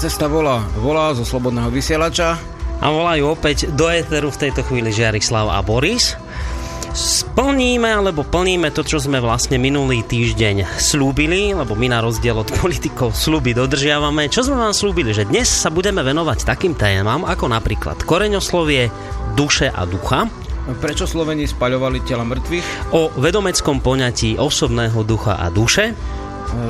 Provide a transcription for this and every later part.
Cesta volá. Volá zo Slobodného vysielača. A volajú opäť do éteru v tejto chvíli Žiarislav a Boris. Splníme alebo plníme to, čo sme vlastne minulý týždeň slúbili, lebo my na rozdiel od politikov slúby dodržiavame. Čo sme vám slúbili? Že dnes sa budeme venovať takým témam, ako napríklad koreňoslovie, duše a ducha, Prečo Sloveni spaľovali tela mŕtvych? O vedomeckom poňatí osobného ducha a duše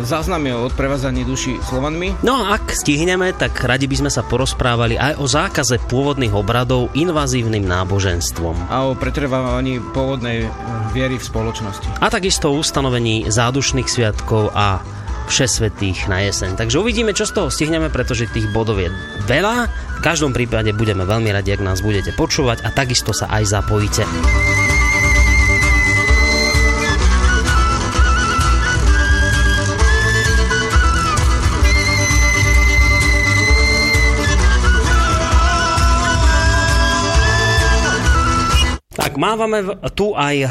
záznamy o odprevádzaní duši Slovanmi. No a ak stihneme, tak radi by sme sa porozprávali aj o zákaze pôvodných obradov invazívnym náboženstvom. A o pretrvávaní pôvodnej eh, viery v spoločnosti. A takisto o ustanovení zádušných sviatkov a všesvetých na jeseň. Takže uvidíme, čo z toho stihneme, pretože tých bodov je veľa. V každom prípade budeme veľmi radi, ak nás budete počúvať a takisto sa aj zapojíte. Mávame tu aj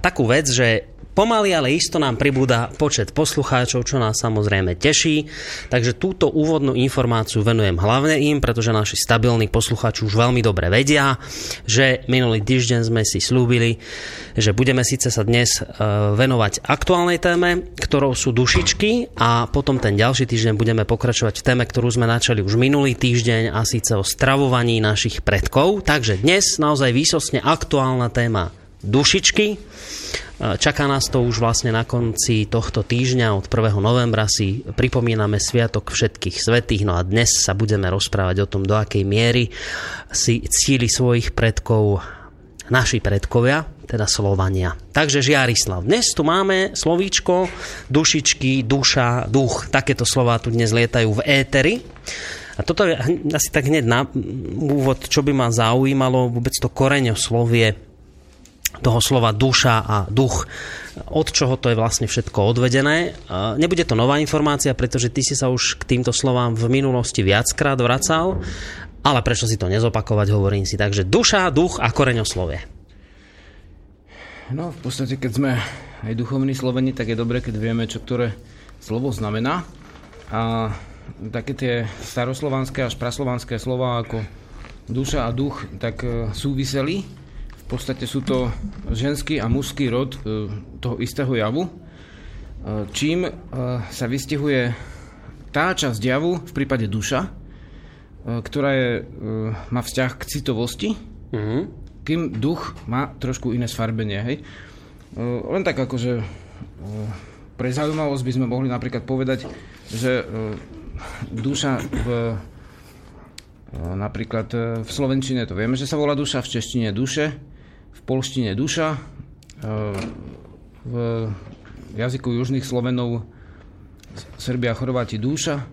takú vec, že Pomaly, ale isto nám pribúda počet poslucháčov, čo nás samozrejme teší. Takže túto úvodnú informáciu venujem hlavne im, pretože naši stabilní poslucháči už veľmi dobre vedia, že minulý týždeň sme si slúbili, že budeme síce sa dnes e, venovať aktuálnej téme, ktorou sú dušičky a potom ten ďalší týždeň budeme pokračovať v téme, ktorú sme načali už minulý týždeň a síce o stravovaní našich predkov. Takže dnes naozaj výsostne aktuálna téma dušičky. Čaká nás to už vlastne na konci tohto týždňa, od 1. novembra si pripomíname Sviatok všetkých svetých, no a dnes sa budeme rozprávať o tom, do akej miery si cíli svojich predkov naši predkovia, teda Slovania. Takže Žiarislav, dnes tu máme slovíčko, dušičky, duša, duch, takéto slova tu dnes lietajú v éteri. A toto je asi tak hneď na úvod, čo by ma zaujímalo, vôbec to koreňoslovie toho slova duša a duch, od čoho to je vlastne všetko odvedené. Nebude to nová informácia, pretože ty si sa už k týmto slovám v minulosti viackrát vracal, ale prečo si to nezopakovať, hovorím si. Takže duša, duch a koreňoslovie. No, v podstate, keď sme aj duchovní sloveni, tak je dobre, keď vieme, čo ktoré slovo znamená. A také tie staroslovanské až praslovanské slova ako duša a duch tak e, súviseli v podstate sú to ženský a mužský rod e, toho istého javu, e, čím e, sa vystihuje tá časť javu v prípade duša, ktorá je, má vzťah k citovosti, mm-hmm. kým duch má trošku iné sfarbenie. Hej? Len tak akože pre zaujímavosť by sme mohli napríklad povedať, že duša v napríklad v slovenčine to vieme, že sa volá duša, v češtine duše, v polštine duša, e, v jazyku južných Slovenov Srbia a Chorváti duša, e,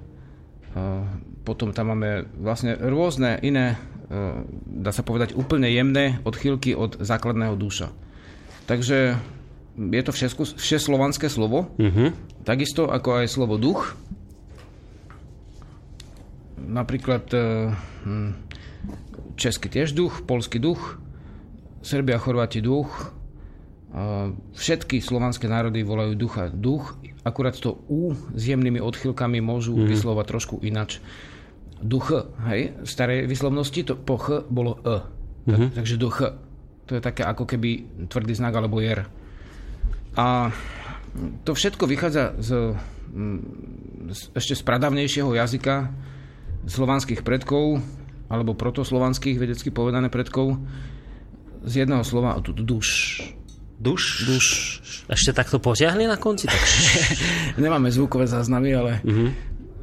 potom tam máme vlastne rôzne iné, e, dá sa povedať úplne jemné odchýlky od základného duša. Takže je to všeslovanské slovo, uh-huh. takisto ako aj slovo duch. Napríklad hm, český tiež duch, polský duch, Serbia, Chorváti duch, všetky slovanské národy volajú ducha duch, akurát to U s jemnými odchylkami môžu mm. vyslovať trošku inač. Duch, hej, v starej vyslovnosti to po Ch bolo E. Mm-hmm. takže duch. To je také ako keby tvrdý znak alebo jer. A to všetko vychádza z, z ešte z pradavnejšieho jazyka slovanských predkov alebo protoslovanských vedecky povedané predkov, z jedného slova duš. Duš? Duš. Ešte takto potiahli na konci? Tak... Nemáme zvukové záznamy, ale uh-huh.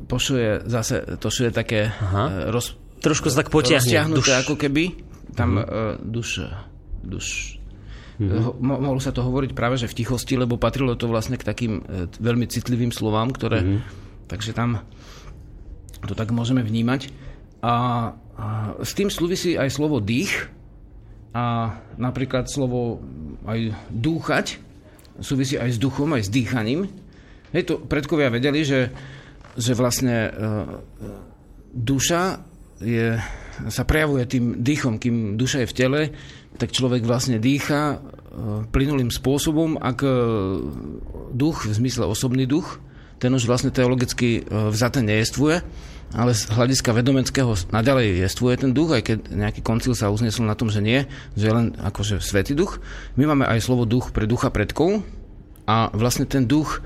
pošu je zase, to sú je také Aha. E, roz, Trošku sa tak potiahne. Roztiahnuté ako keby. Tam uh-huh. uh, duš, duš. Mm-hmm. Mo- mohlo sa to hovoriť práve že v tichosti, lebo patrilo to vlastne k takým e, veľmi citlivým slovám, ktoré... Mm-hmm. Takže tam to tak môžeme vnímať. A, a s tým súvisí aj slovo dých a napríklad slovo aj dúchať súvisí aj s duchom, aj s dýchaním. Hej, to predkovia vedeli, že, že vlastne e, duša je, sa prejavuje tým dýchom, kým duša je v tele, tak človek vlastne dýcha e, plynulým spôsobom, ak e, duch, v zmysle osobný duch, ten už vlastne teologicky e, vzaté nejestvuje, ale z hľadiska vedomeckého naďalej jestvuje ten duch, aj keď nejaký koncil sa uznesol na tom, že nie, že len akože svetý duch. My máme aj slovo duch pre ducha predkov a vlastne ten duch,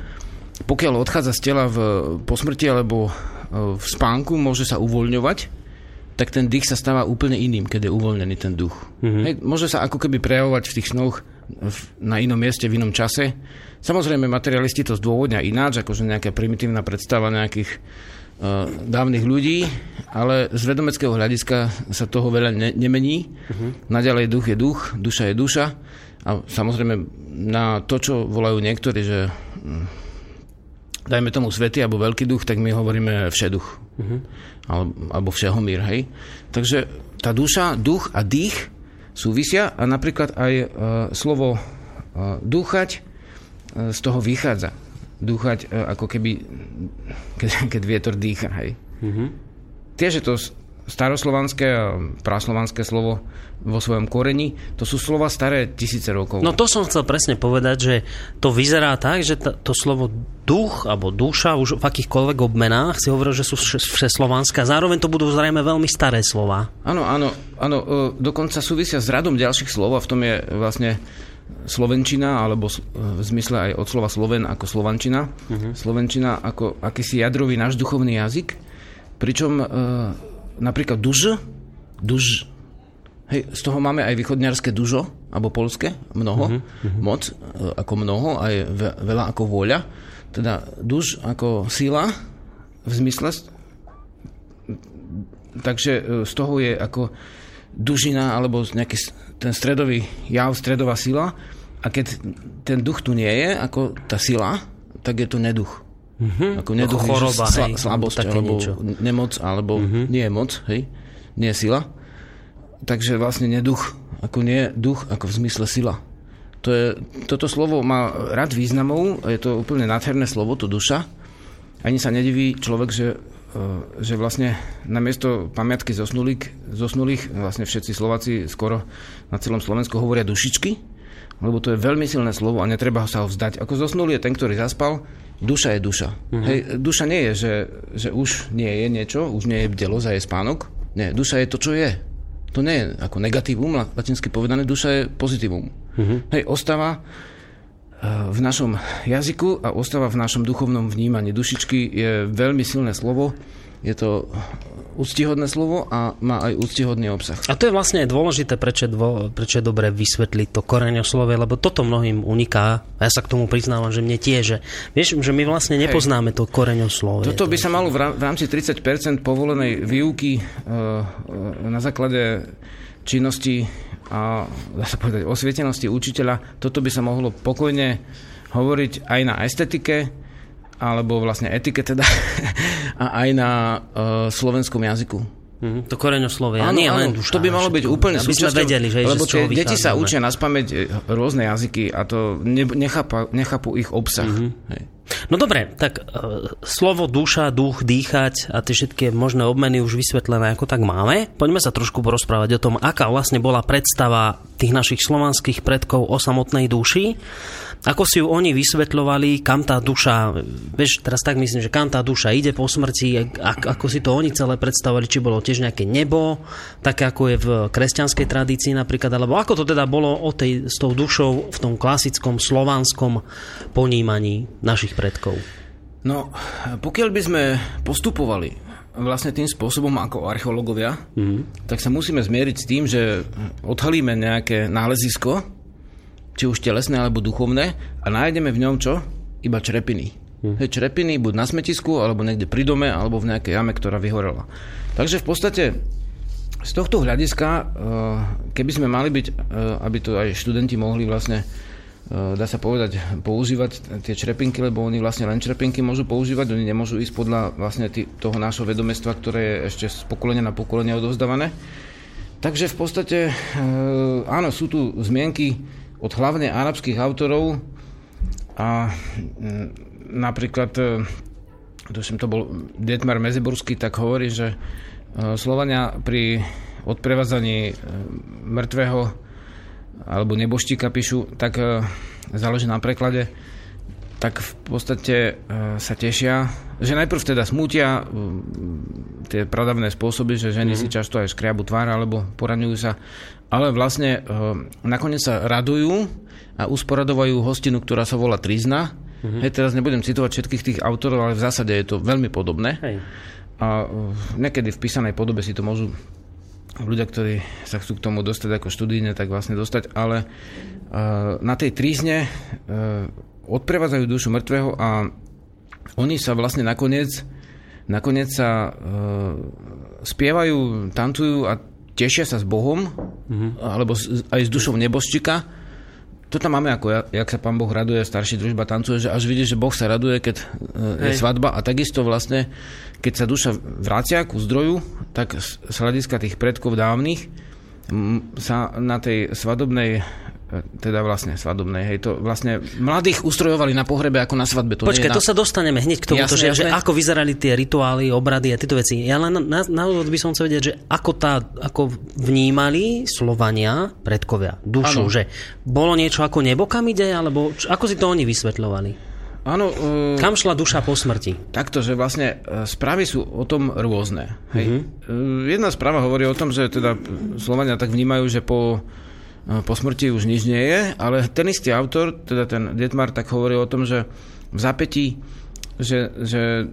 pokiaľ odchádza z tela v, po smrti alebo v spánku, môže sa uvoľňovať tak ten dých sa stáva úplne iným, keď je uvoľnený ten duch. Mm-hmm. Hej, môže sa ako keby prejavovať v tých snoch na inom mieste, v inom čase. Samozrejme, materialisti to zdôvodňa ináč, akože nejaká primitívna predstava nejakých dávnych ľudí, ale z vedomeckého hľadiska sa toho veľa ne- nemení. Uh-huh. Naďalej duch je duch, duša je duša. A samozrejme na to, čo volajú niektorí, že hm, dajme tomu svetý alebo veľký duch, tak my hovoríme všeduch. Uh-huh. Alebo, alebo všehomír, hej. Takže tá duša, duch a dých súvisia a napríklad aj uh, slovo uh, dúchať uh, z toho vychádza. Dúchať uh, ako keby, keď, keď vietor dýcha, hej. Uh-huh. Tiež je to staroslovanské a praslovanské slovo vo svojom koreni, to sú slova staré tisíce rokov. No to som chcel presne povedať, že to vyzerá tak, že to slovo duch alebo duša už v akýchkoľvek obmenách si hovoril, že sú všeslovanské a zároveň to budú zrejme veľmi staré slova. Áno, áno, áno, e, dokonca súvisia s radom ďalších slov a v tom je vlastne slovenčina, alebo v zmysle aj od slova sloven ako slovančina. Uh-huh. Slovenčina ako akýsi jadrový náš duchovný jazyk, pričom e, napríklad duž, duž, hej, z toho máme aj východňarské dužo, alebo polské, mnoho, uh-huh, moc, e, ako mnoho, aj ve, veľa ako vôľa. Teda duž ako sila, v zmysle, takže e, z toho je ako dužina, alebo nejaký ten stredový jav, stredová sila. A keď ten duch tu nie je, ako tá sila, tak je to neduch. Uh-huh. Ako neduch, ako choroba, sla, hej, slabosť, alebo niečo. nemoc, alebo uh-huh. nie je moc, hej, nie je sila. Takže vlastne neduch, ako nie je duch, ako v zmysle sila. To je, toto slovo má rad významov, je to úplne nádherné slovo, to duša. Ani sa nediví človek, že, že vlastne namiesto pamiatky zosnulých, zosnulých, vlastne všetci Slováci skoro na celom Slovensku hovoria dušičky, lebo to je veľmi silné slovo a netreba sa ho vzdať. Ako zosnulý je ten, ktorý zaspal, duša je duša. Uh-huh. Hej, duša nie je, že, že už nie je niečo, už nie je bdelosť a je spánok. Nie, duša je to, čo je. To nie je ako negatívum, latinsky povedané, duša je pozitívum. Uh-huh. Hej, ostáva v našom jazyku a ostáva v našom duchovnom vnímaní. Dušičky je veľmi silné slovo, je to úctihodné slovo a má aj úctihodný obsah. A to je vlastne dôležité, prečo, dvo, prečo je dobre vysvetliť to koreňoslovie, lebo toto mnohým uniká. A ja sa k tomu priznávam, že mne tiež. Že, vieš, že my vlastne nepoznáme Hej. to koreňoslovie. Toto by sa malo v rámci 30% povolenej výuky uh, na základe činnosti a dá sa povedať, osvietenosti učiteľa, toto by sa mohlo pokojne hovoriť aj na estetike, alebo vlastne etike teda, a aj na uh, slovenskom jazyku. Mm, to koreňoslovie, áno, nie áno, len duša. To by malo byť úplne aby sme vedeli, že, lebo tie deti sa učia na spameť e, rôzne jazyky a to ne, nechápa, nechápu ich obsah. Mm-hmm. Hej. No dobre, tak uh, slovo duša, duch, dýchať a tie všetky možné obmeny už vysvetlené ako tak máme. Poďme sa trošku porozprávať o tom, aká vlastne bola predstava tých našich slovanských predkov o samotnej duši ako si ju oni vysvetľovali, kam tá duša, vieš, teraz tak myslím, že kam tá duša ide po smrti, ako si to oni celé predstavovali, či bolo tiež nejaké nebo, také ako je v kresťanskej tradícii napríklad, alebo ako to teda bolo o tej, s tou dušou v tom klasickom slovanskom ponímaní našich predkov. No, pokiaľ by sme postupovali vlastne tým spôsobom ako archeológovia, mm-hmm. tak sa musíme zmieriť s tým, že odhalíme nejaké nálezisko, či už telesné alebo duchovné a nájdeme v ňom čo? Iba črepiny. Hm. Hej, črepiny buď na smetisku, alebo niekde pri dome, alebo v nejakej jame, ktorá vyhorela. Takže v podstate z tohto hľadiska, e, keby sme mali byť, e, aby to aj študenti mohli vlastne dá sa povedať, používať tie črepinky, lebo oni vlastne len črepinky môžu používať, oni nemôžu ísť podľa vlastne tý, toho nášho vedomestva, ktoré je ešte z pokolenia na pokolenie odovzdávané. Takže v podstate, áno, sú tu zmienky od hlavne arabských autorov a napríklad tuším to bol Dietmar Meziburský, tak hovorí, že e, Slovania pri odprevádzaní e, mŕtvého alebo neboštíka píšu, tak e, záleží na preklade, tak v podstate sa tešia, že najprv teda smútia tie pradavné spôsoby, že ženy mm-hmm. si často aj škriabu tvár alebo poraňujú sa, ale vlastne nakoniec sa radujú a usporadovajú hostinu, ktorá sa volá Trizna, Mm-hmm. Hej, teraz nebudem citovať všetkých tých autorov, ale v zásade je to veľmi podobné. Hej. A uh, niekedy v písanej podobe si to môžu ľudia, ktorí sa chcú k tomu dostať ako študíne, tak vlastne dostať, ale uh, na tej trízne odprevádzajú dušu mŕtvého a oni sa vlastne nakoniec nakoniec sa spievajú, tancujú a tešia sa s Bohom, mm-hmm. alebo aj s dušou neboščika to tam máme ako, jak sa pán Boh raduje, starší družba tancuje, že až vidíš, že Boh sa raduje, keď e, je Hej. svadba a takisto vlastne, keď sa duša vracia ku zdroju, tak z hľadiska tých predkov dávnych sa na tej svadobnej teda vlastne svadobnej, hej, to vlastne mladých ustrojovali na pohrebe ako na svadbe. To Počkaj, na... to sa dostaneme hneď k tomu, jasne, že, jasne. že ako vyzerali tie rituály, obrady a tieto veci. Ja len na, na úvod by som chcel vedieť, že ako, tá, ako vnímali Slovania, predkovia, dušu, ano. že bolo niečo ako nebo kam ide, alebo čo, ako si to oni vysvetľovali? Áno. Uh, Kam šla duša po smrti? Takto, že vlastne uh, správy sú o tom rôzne. Hej. Uh, jedna správa hovorí o tom, že teda Slovania tak vnímajú, že po po smrti už nič nie je, ale ten istý autor, teda ten Detmar, tak hovorí o tom, že v zapätí, že, že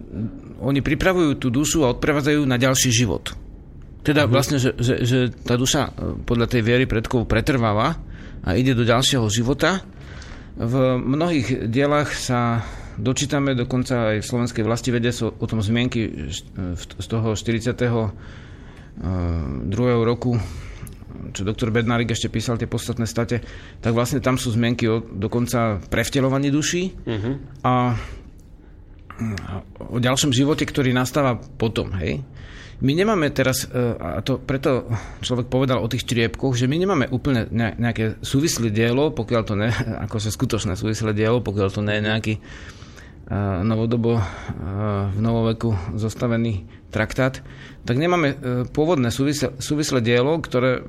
oni pripravujú tú dušu a odprevádzajú na ďalší život. Teda uh-huh. vlastne, že, že, že tá duša e, podľa tej viery predkov pretrváva a ide do ďalšieho života. V mnohých dielach sa dočítame, dokonca aj v slovenskej vlasti vede sú o tom zmienky z toho 42. E, roku čo doktor Bednárik ešte písal tie podstatné state, tak vlastne tam sú zmienky o dokonca prevtelovaní duší uh-huh. a o ďalšom živote, ktorý nastáva potom, hej. My nemáme teraz, e, a to preto človek povedal o tých čriepkoch, že my nemáme úplne nejaké súvislé dielo, pokiaľ to ne, ako sa skutočné súvislé dielo, pokiaľ to nie je nejaký novodobo v novoveku zostavený traktát, tak nemáme e, pôvodné súvislé, súvislé dielo, ktoré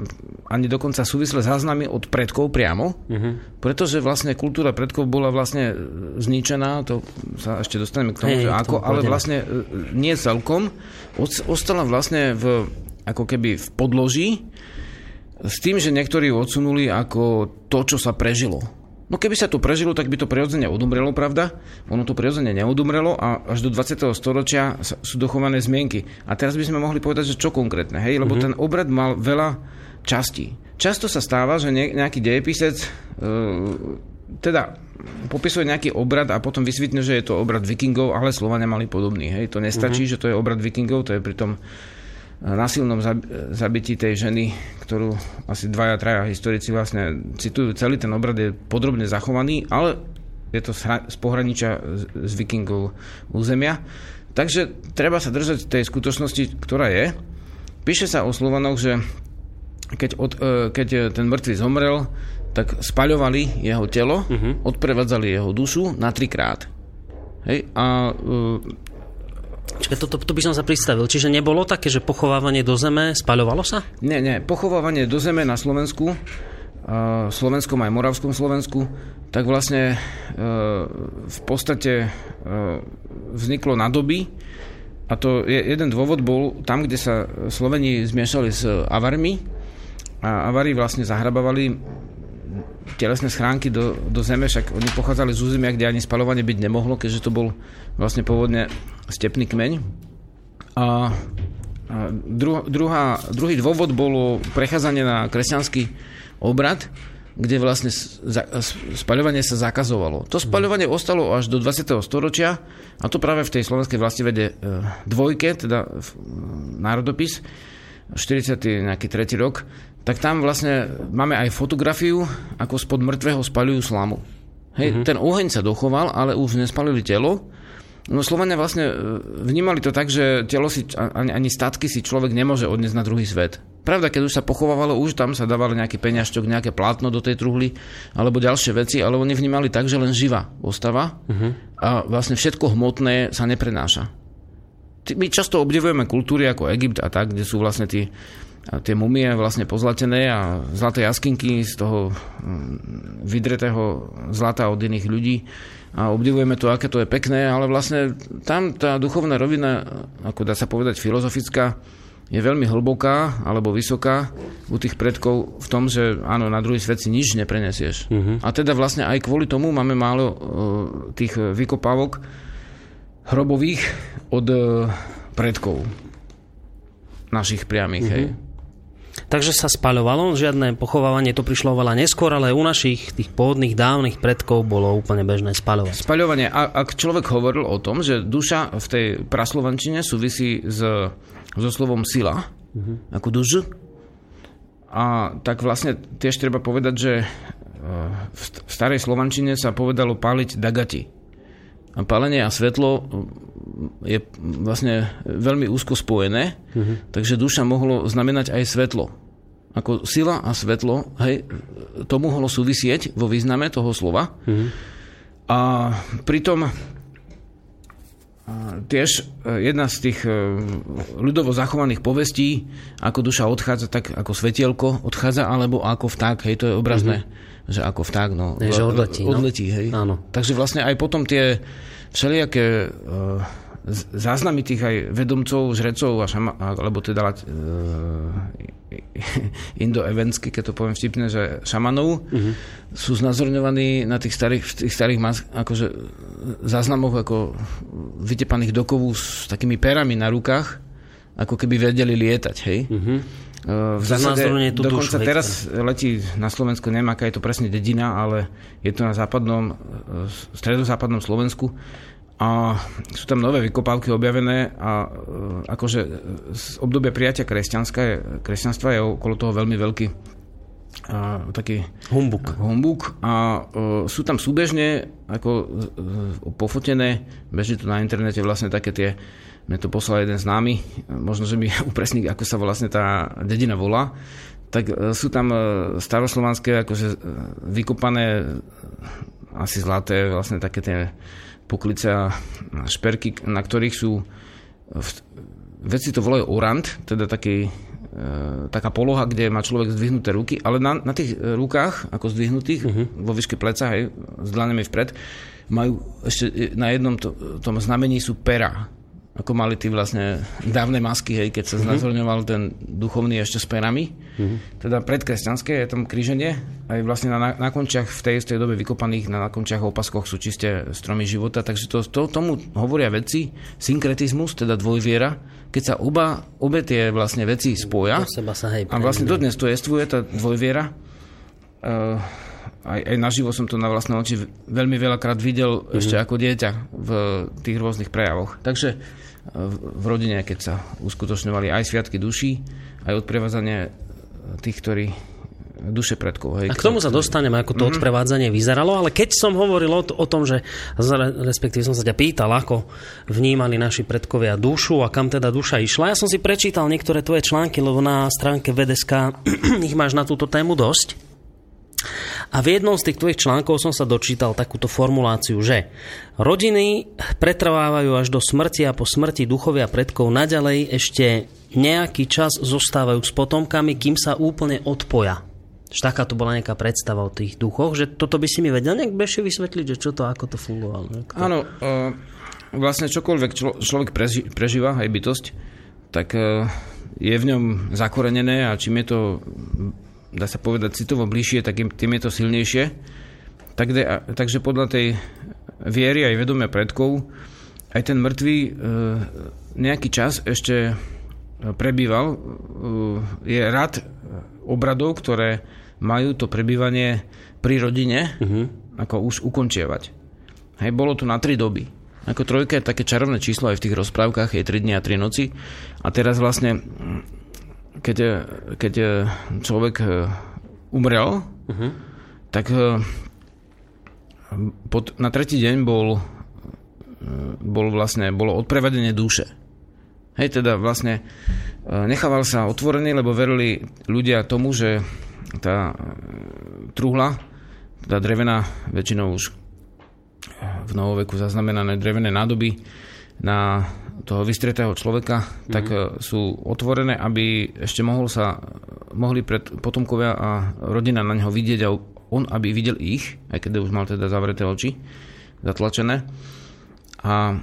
ani dokonca súvislé záznamy od predkov priamo, uh-huh. pretože vlastne kultúra predkov bola vlastne e, zničená, to sa ešte dostaneme k tomu, hey, že ako, ale vlastne e, nie celkom. Ostala vlastne v, ako keby v podloží s tým, že niektorí odsunuli ako to, čo sa prežilo. No keby sa to prežilo, tak by to prirodzene odumrelo, pravda? Ono to prirodzene neodumrelo a až do 20. storočia sú dochované zmienky. A teraz by sme mohli povedať, že čo konkrétne, hej? Lebo mm-hmm. ten obrad mal veľa častí. Často sa stáva, že nejaký dejepisec e, teda popisuje nejaký obrad a potom vysvetne, že je to obrad vikingov, ale Slovania mali podobný. Hej? To nestačí, mm-hmm. že to je obrad vikingov, to je pritom násilnom zabití tej ženy, ktorú asi dvaja, traja historici vlastne citujú. Celý ten obrad je podrobne zachovaný, ale je to z pohraničia z vikingov územia. Takže treba sa držať tej skutočnosti, ktorá je. Píše sa o Slovanoch, že keď, od, e, keď ten mŕtvy zomrel, tak spaľovali jeho telo, uh-huh. odprevádzali jeho dušu na trikrát. Hej? A e, Čiže to, to, by som sa pristavil. Čiže nebolo také, že pochovávanie do zeme spaľovalo sa? Nie, nie. Pochovávanie do zeme na Slovensku, uh, Slovenskom aj Moravskom Slovensku, tak vlastne uh, v podstate uh, vzniklo na doby. A to je, jeden dôvod bol tam, kde sa Sloveni zmiešali s Avarmi a Avari vlastne zahrabávali telesné schránky do, do zeme, však oni pochádzali z územia, kde ani spalovanie byť nemohlo, keďže to bol vlastne pôvodne stepný kmeň. A, a dru, druhá, druhý dôvod bolo prechádzanie na kresťanský obrad, kde vlastne spaľovanie sa zakazovalo. To spaľovanie ostalo až do 20. storočia a to práve v tej slovenskej vede e, dvojke, teda národopis, 40. nejaký tretí rok, tak tam vlastne máme aj fotografiu, ako spod mŕtvého spalujú slamu. Hej, uh-huh. ten oheň sa dochoval, ale už nespalili telo. No Slovania vlastne e, vnímali to tak, že telo si, ani, ani statky si človek nemôže odniesť na druhý svet. Pravda, keď už sa pochovávalo, už tam sa dávali nejaký peňažťok, nejaké plátno do tej truhly, alebo ďalšie veci, ale oni vnímali tak, že len živa ostáva uh-huh. a vlastne všetko hmotné sa neprenáša. My často obdivujeme kultúry ako Egypt a tak, kde sú vlastne tí tie mumie vlastne pozlatené a zlaté jaskinky z toho mm, vydretého zlata od iných ľudí a obdivujeme to, aké to je pekné, ale vlastne tam tá duchovná rovina, ako dá sa povedať filozofická, je veľmi hlboká alebo vysoká u tých predkov v tom, že áno, na druhý svet si nič neprenesieš. Uh-huh. A teda vlastne aj kvôli tomu máme málo uh, tých vykopávok hrobových od uh, predkov našich priamých. Uh-huh. Hej. Takže sa spaľovalo, žiadne pochovávanie, to prišlo oveľa neskôr, ale u našich tých pôvodných dávnych predkov bolo úplne bežné spaľovať. Spaľovanie. A, ak človek hovoril o tom, že duša v tej praslovančine súvisí s, so slovom sila, uh-huh. ako duž, a tak vlastne tiež treba povedať, že e, v starej slovančine sa povedalo páliť dagati. A pálenie a svetlo je vlastne veľmi úzko spojené, uh-huh. takže duša mohlo znamenať aj svetlo. Ako sila a svetlo, hej, to mohlo súvisieť vo význame toho slova. Uh-huh. A pritom tiež e, jedna z tých e, ľudovo zachovaných povestí, ako duša odchádza, tak ako svetielko odchádza, alebo ako vták, hej, to je obrazné, uh-huh. že ako vták, no. Ne, že odletí, odletí no? hej. Áno. Takže vlastne aj potom tie všelijaké uh, záznamy tých aj vedomcov, žrecov, a šama, alebo teda uh, indoevensky, keď to poviem vtipne, že šamanov, uh-huh. sú znázorňovaní na tých starých, tých starých mas, akože záznamoch ako vytepaných dokovú s takými perami na rukách, ako keby vedeli lietať, hej. Uh-huh. V zásade, dokonca dušu, teraz letí na Slovensku, neviem, aká je to presne dedina, ale je to na západnom, stredozápadnom Slovensku a sú tam nové vykopávky objavené a akože z obdobia prijatia kresťanstva je okolo toho veľmi veľký a, taký humbuk. humbuk a uh, sú tam súbežne ako uh, pofotené, beží to na internete vlastne také tie mne to poslal jeden známy, možno, že mi upresní, ako sa vlastne tá dedina volá, tak e, sú tam e, staroslovanské akože e, vykopané asi zlaté vlastne také tie poklice a šperky, na ktorých sú veci to volajú orant, teda taký, taká poloha, kde má človek zdvihnuté ruky, ale na, na tých rukách, ako zdvihnutých, uh-huh. vo výške pleca, hej, s dlanemi vpred, majú ešte na jednom to, tom znamení sú pera ako mali tí vlastne dávne masky, hej, keď sa mm-hmm. znázorňoval ten duchovný ešte s perami. Mm-hmm. Teda predkresťanské je tam kríženie. Aj vlastne na, na končiach v tej istej dobe vykopaných na končiach opaskoch sú čiste stromy života. Takže to, to, tomu hovoria veci, synkretizmus, teda dvojviera, keď sa oba, obe tie vlastne veci spoja. sa hej, a vlastne dodnes to jestvuje, tá dvojviera. Uh, aj, aj naživo som to na vlastné oči veľmi veľakrát videl mm-hmm. ešte ako dieťa v tých rôznych prejavoch. Takže v rodine, keď sa uskutočňovali aj sviatky duší, aj odprevádzanie tých, ktorí duše predkov. Hej, a k tomu sa dostaneme, ako to mm-hmm. odprevádzanie vyzeralo, ale keď som hovoril o, o tom, že respektíve som sa ťa pýtal, ako vnímali naši predkovia dušu a kam teda duša išla, ja som si prečítal niektoré tvoje články, lebo na stránke VDSK ich máš na túto tému dosť. A v jednom z tých tvojich článkov som sa dočítal takúto formuláciu, že rodiny pretrvávajú až do smrti a po smrti duchovia predkov naďalej ešte nejaký čas zostávajú s potomkami, kým sa úplne odpoja. Taká to bola nejaká predstava o tých duchoch, že toto by si mi vedel nejak bežšie vysvetliť, že čo to, ako to fungovalo. Áno, uh, vlastne čokoľvek člo, človek preži, prežíva, aj bytosť, tak uh, je v ňom zakorenené a čím je to dá sa povedať, citovo bližšie, tak tým je to silnejšie. Tak, takže podľa tej viery aj vedomia predkov, aj ten mŕtvý e, nejaký čas ešte prebýval. E, je rad obradov, ktoré majú to prebývanie pri rodine uh-huh. ako už ukončievať. Hej, bolo to na tri doby. Ako trojka je také čarovné číslo aj v tých rozprávkach, je 3 dní a 3 noci. A teraz vlastne keď, keď človek umrel, uh-huh. tak pod, na tretí deň bol, bol vlastne, bolo odprevedenie duše. Hej, teda vlastne nechával sa otvorený, lebo verili ľudia tomu, že tá truhla, tá drevená, väčšinou už v novoveku zaznamenané drevené nádoby na toho vystretého človeka, mm-hmm. tak e, sú otvorené, aby ešte mohol sa, mohli pred potomkovia a rodina na neho vidieť a on, aby videl ich, aj keď už mal teda zavreté oči, zatlačené. A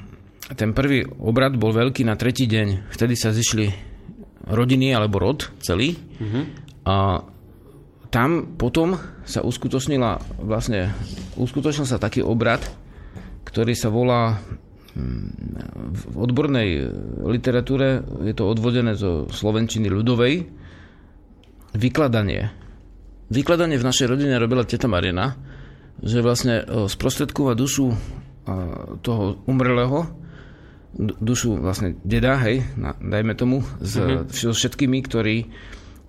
ten prvý obrad bol veľký na tretí deň. Vtedy sa zišli rodiny alebo rod celý. Mm-hmm. A tam potom sa uskutočnila vlastne, uskutočnil sa taký obrad, ktorý sa volá v odbornej literatúre je to odvodené zo slovenčiny ľudovej. Vykladanie. Vykladanie v našej rodine robila teta Marina, že vlastne e, sprostredkúva dušu e, toho umrelého, dušu vlastne deda, hej, dajme tomu, s, mm-hmm. so všetkými, ktorí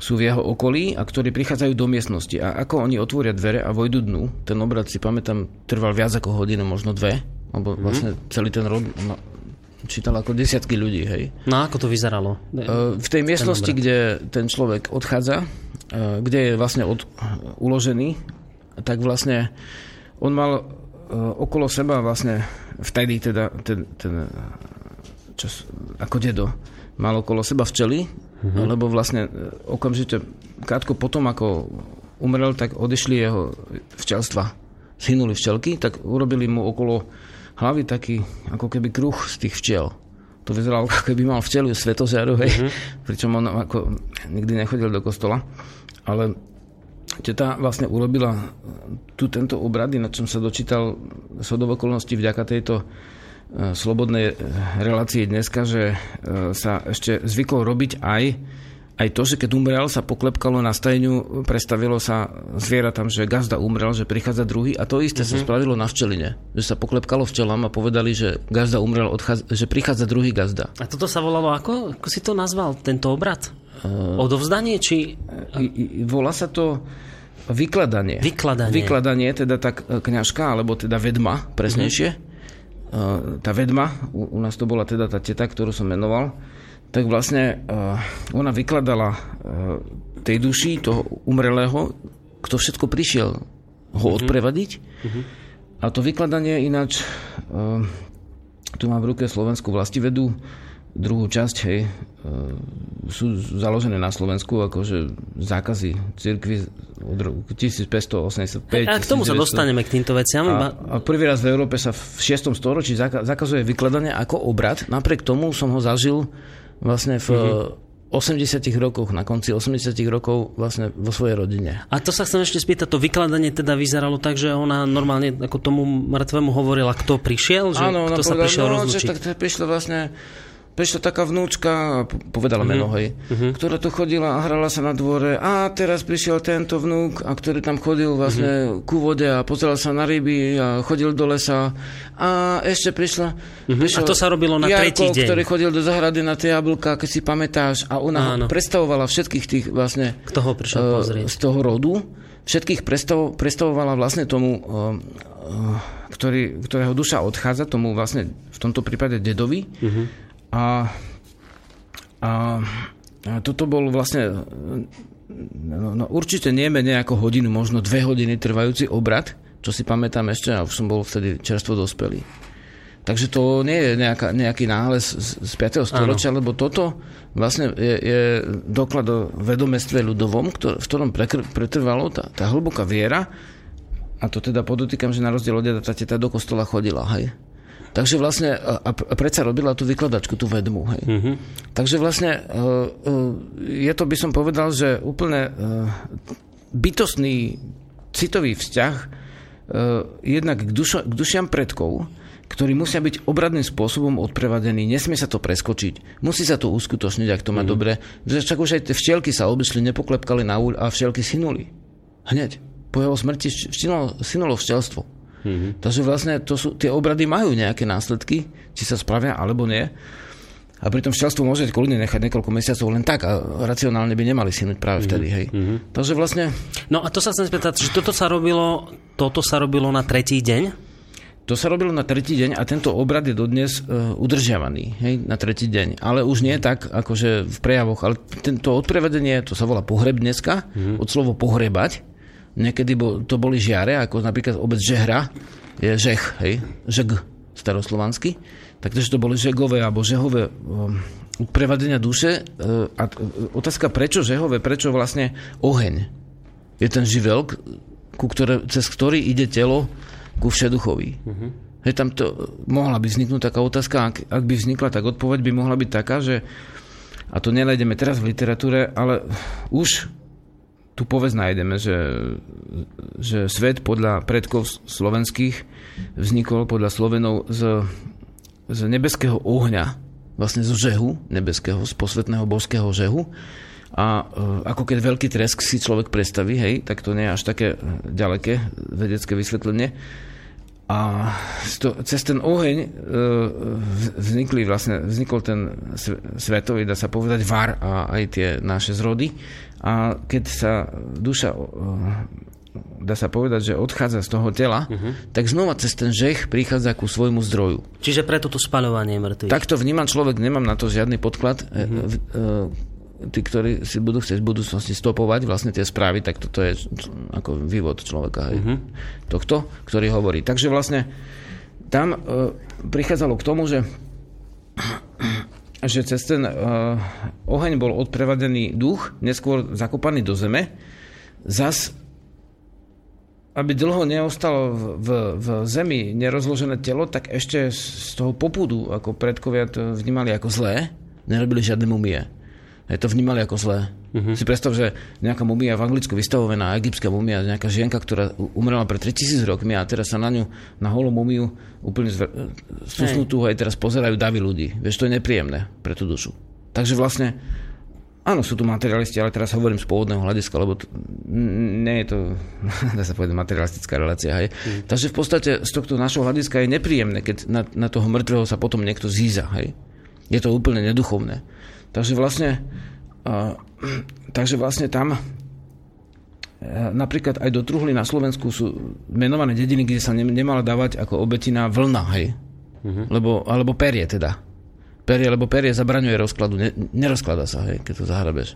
sú v jeho okolí a ktorí prichádzajú do miestnosti. A ako oni otvoria dvere a vojdu dnu, ten obrad si pamätám, trval viac ako hodinu, možno dve, lebo mm-hmm. vlastne celý ten rod no, čítal ako desiatky ľudí, hej. No ako to vyzeralo? Uh, v tej miestnosti, kde ten človek odchádza, uh, kde je vlastne od, uložený, tak vlastne on mal uh, okolo seba vlastne vtedy teda ten, ten čas, ako dedo, mal okolo seba včely, mm-hmm. lebo vlastne e, okamžite, krátko potom, ako umrel, tak odišli jeho včelstva. Zhynuli včelky, tak urobili mu okolo hlavy taký, ako keby kruh z tých včiel. To vyzeralo, ako keby mal včeliu svetožiaru, hej. Mm-hmm. Pričom on ako nikdy nechodil do kostola. Ale teta vlastne urobila tu tento obrad, na čom sa dočítal sodov okolností vďaka tejto E, slobodnej e, relácii dneska, že sa ešte zvyklo robiť aj aj to, že keď umrel, sa poklepkalo na stajňu, predstavilo sa zviera tam, že gazda umrel, že prichádza druhý a to isté mm-hmm. sa mhm. spravilo na včeline. Že sa poklepkalo včelám a povedali, že gazda umrel, odchádza, že prichádza druhý gazda. A toto sa volalo ako? Ako si to nazval, tento obrad? Uh, Odovzdanie, či... Volá sa to vykladanie. Vykladanie. Vykladanie, teda tak kňažka, alebo teda vedma, presnejšie. Mm-hmm Eh, tá vedma, u, u nás to bola teda tá teta, ktorú som menoval, tak vlastne uh, ona vykladala uh, tej duši toho umrelého, kto všetko prišiel ho mm-hmm. odprevadiť. Mm-hmm. A to vykladanie ináč, uh, tu mám v ruke slovenskú vlastivedu, druhú časť, hej, sú založené na Slovensku akože zákazy cirkvi od roku 1585. A k tomu 1900. sa dostaneme k týmto veciam. A, a prvý raz v Európe sa v 6. storočí zakazuje vykladanie ako obrad. Napriek tomu som ho zažil vlastne v mm-hmm. 80 rokoch, na konci 80 rokov vlastne vo svojej rodine. A to sa chcem ešte spýtať, to vykladanie teda vyzeralo tak, že ona normálne ako tomu mŕtvemu hovorila, kto prišiel? Že Áno, kto sa povedala, prišiel no, rozlučiť? Že tak prišla vlastne prišla taká vnúčka, povedala mm-hmm. meno, hej, mm-hmm. ktorá tu chodila a hrala sa na dvore a teraz prišiel tento vnúk, a ktorý tam chodil vlastne mm-hmm. ku vode a pozeral sa na ryby a chodil do lesa a ešte prišla... Mm-hmm. A to sa robilo na Jarko, tretí deň. ktorý chodil do zahrady na tie jablka, keď si pamätáš a ona Áno. predstavovala všetkých tých vlastne... Kto ho prišiel uh, pozrieť? Z toho rodu. Všetkých predstav, predstavovala vlastne tomu, uh, ktorý, ktorého duša odchádza, tomu vlastne v tomto prípade dedovi. Mm-hmm a, a, a toto bol vlastne no, no, určite nie menej ako hodinu, možno dve hodiny trvajúci obrad, čo si pamätám ešte, a už som bol vtedy čerstvo dospelý. Takže to nie je nejaká, nejaký nález z, z 5. storočia, ano. lebo toto vlastne je, je doklad o vedomestve ľudovom, ktor, v ktorom prekr, pretrvalo tá, tá hlboká viera, a to teda podotýkam, že na rozdiel od tá teta do kostola chodila, hej. Takže vlastne, a, a predsa robila tú vykladačku, tú vedmu. Hej. Mm-hmm. Takže vlastne e, e, je to, by som povedal, že úplne e, bytostný citový vzťah jednak k, dušo, k dušiam predkov, ktorí musia byť obradným spôsobom odprevadení. Nesmie sa to preskočiť. Musí sa to uskutočniť, ak to má mm. dobre. Však už aj tie včielky sa obišli, nepoklepkali na úľ a včielky synuli. Hneď. Po jeho smrti synulo včelstvo. Mm-hmm. Takže vlastne to sú, tie obrady majú nejaké následky, či sa spravia alebo nie. A pritom včelstvo môže kľudne nechať niekoľko mesiacov len tak a racionálne by nemali sinúť práve vtedy, hej. Mm-hmm. Takže vlastne... No a to sa chcem spýtať, že toto sa robilo, toto sa robilo na tretí deň? To sa robilo na tretí deň a tento obrad je dodnes uh, udržiavaný hej, na tretí deň. Ale už nie tak, akože v prejavoch. Ale tento odprevedenie, to sa volá pohreb dneska, mm-hmm. od slovo pohrebať. Niekedy bo, to boli žiare, ako napríklad obec Žehra, je Žech, hej, Žeg staroslovansky takže to boli žegové alebo žehové um, prevadenia duše. Uh, a otázka, prečo žehové, prečo vlastne oheň je ten živel, ku ktoré, cez ktorý ide telo ku všeduchovi. Uh-huh. Hej, tam to mohla by vzniknúť taká otázka, ak, ak by vznikla, tak odpoveď by mohla byť taká, že a to nenájdeme teraz v literatúre, ale už tu povedz nájdeme, že, že svet podľa predkov slovenských vznikol podľa Slovenov z z nebeského ohňa, vlastne zo žehu nebeského, z posvetného božského žehu. A e, ako keď veľký tresk si človek predstaví, hej, tak to nie je až také e, ďaleké vedecké vysvetlenie. A to, cez ten oheň e, vznikli vlastne, vznikol ten svetový, dá sa povedať, var a aj tie naše zrody. A keď sa duša dá sa povedať, že odchádza z toho tela, uh-huh. tak znova cez ten žech prichádza ku svojmu zdroju. Čiže preto to spaľovanie mŕtvych. Takto vnímam človek, nemám na to žiadny podklad. Uh-huh. Tí, ktorí si budú chcieť v budúcnosti stopovať vlastne tie správy, tak toto je ako vývod človeka uh-huh. tohto, ktorý hovorí. Takže vlastne tam uh, prichádzalo k tomu, že že cez ten uh, oheň bol odprevadený duch, neskôr zakopaný do zeme, zas aby dlho neostalo v, v, v zemi nerozložené telo, tak ešte z toho popudu, ako predkovia to vnímali ako zlé, nerobili žiadne mumie. Aj to vnímali ako zlé. Uh-huh. Si predstav, že nejaká mumia v Anglicku vystavovaná, egyptská mumia, nejaká žienka, ktorá umrela pred 3000 rokmi a teraz sa na ňu, na holú mumiu úplne stusnutú aj teraz pozerajú davy ľudí. Vieš, to je nepríjemné pre tú dušu. Takže vlastne Áno, sú tu materialisti, ale teraz hovorím z pôvodného hľadiska, lebo to, nie je to, dá sa povedať, materialistická relácia. Hej. Mm. Takže v podstate z tohto našho hľadiska je nepríjemné, keď na, na toho mŕtvého sa potom niekto zíza. Hej. Je to úplne neduchovné. Takže vlastne, uh, takže vlastne tam uh, napríklad aj do truhly na Slovensku sú menované dediny, kde sa ne, nemala dávať ako obetina vlna, hej. Mm-hmm. Lebo, alebo perie teda perie, lebo perie zabraňuje rozkladu, ne, nerozklada sa, hej, keď to zahrabeš.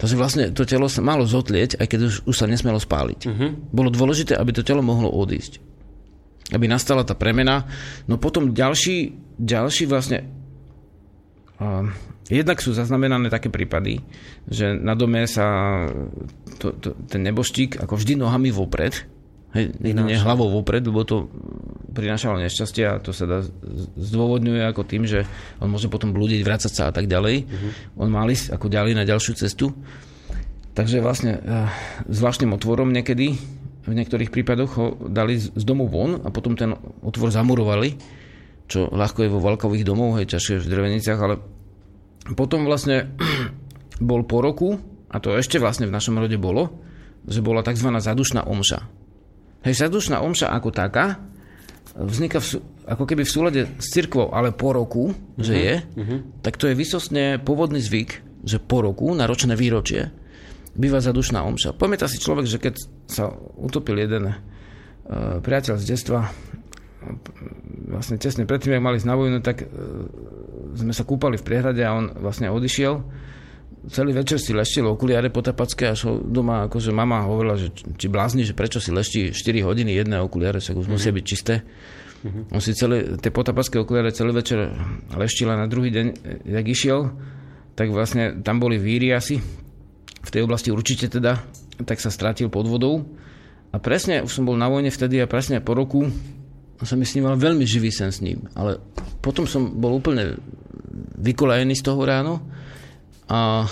Takže vlastne to telo sa malo zotlieť, aj keď už, už sa nesmelo spáliť. Uh-huh. Bolo dôležité, aby to telo mohlo odísť. Aby nastala tá premena. No potom ďalší, ďalší vlastne... Uh, jednak sú zaznamenané také prípady, že na dome sa to, to, ten neboštík ako vždy nohami vopred, hej, nie hlavou vopred, lebo to prinášalo nešťastie a to sa dá zdôvodňuje ako tým, že on môže potom blúdiť, vrácať sa a tak ďalej. Uh-huh. On mal ísť ako ďalej na ďalšiu cestu. Takže vlastne uh, zvláštnym otvorom niekedy, v niektorých prípadoch ho dali z domu von a potom ten otvor zamurovali, čo ľahko je vo valkových domov, hej, ťažšie v dreveniciach, ale potom vlastne bol po roku, a to ešte vlastne v našom rode bolo, že bola tzv. zadušná omša. Hej, zadušná omša ako taká vzniká v, ako keby v súlade s cirkvou, ale po roku, uh-huh. že je, uh-huh. tak to je vysostne pôvodný zvyk, že po roku, na ročné výročie, býva zadušná omša. Pamätá si človek, že keď sa utopil jeden uh, priateľ z detstva, vlastne tesne predtým, ak mali ísť na vojnu, tak uh, sme sa kúpali v priehrade a on vlastne odišiel. Celý večer si leštil okuliare potapacké a šol doma, akože mama hovorila, že či blázni, že prečo si leští 4 hodiny jedné okuliare, však už mm-hmm. musia byť čisté. Mm-hmm. On si celé, tie potapacké okuliare celý večer leštila na druhý deň, jak išiel, tak vlastne tam boli víry asi, v tej oblasti určite teda, tak sa strátil pod vodou. A presne, už som bol na vojne vtedy a presne po roku som mi sníval veľmi živý sen s ním. Ale potom som bol úplne vykolajený z toho ráno a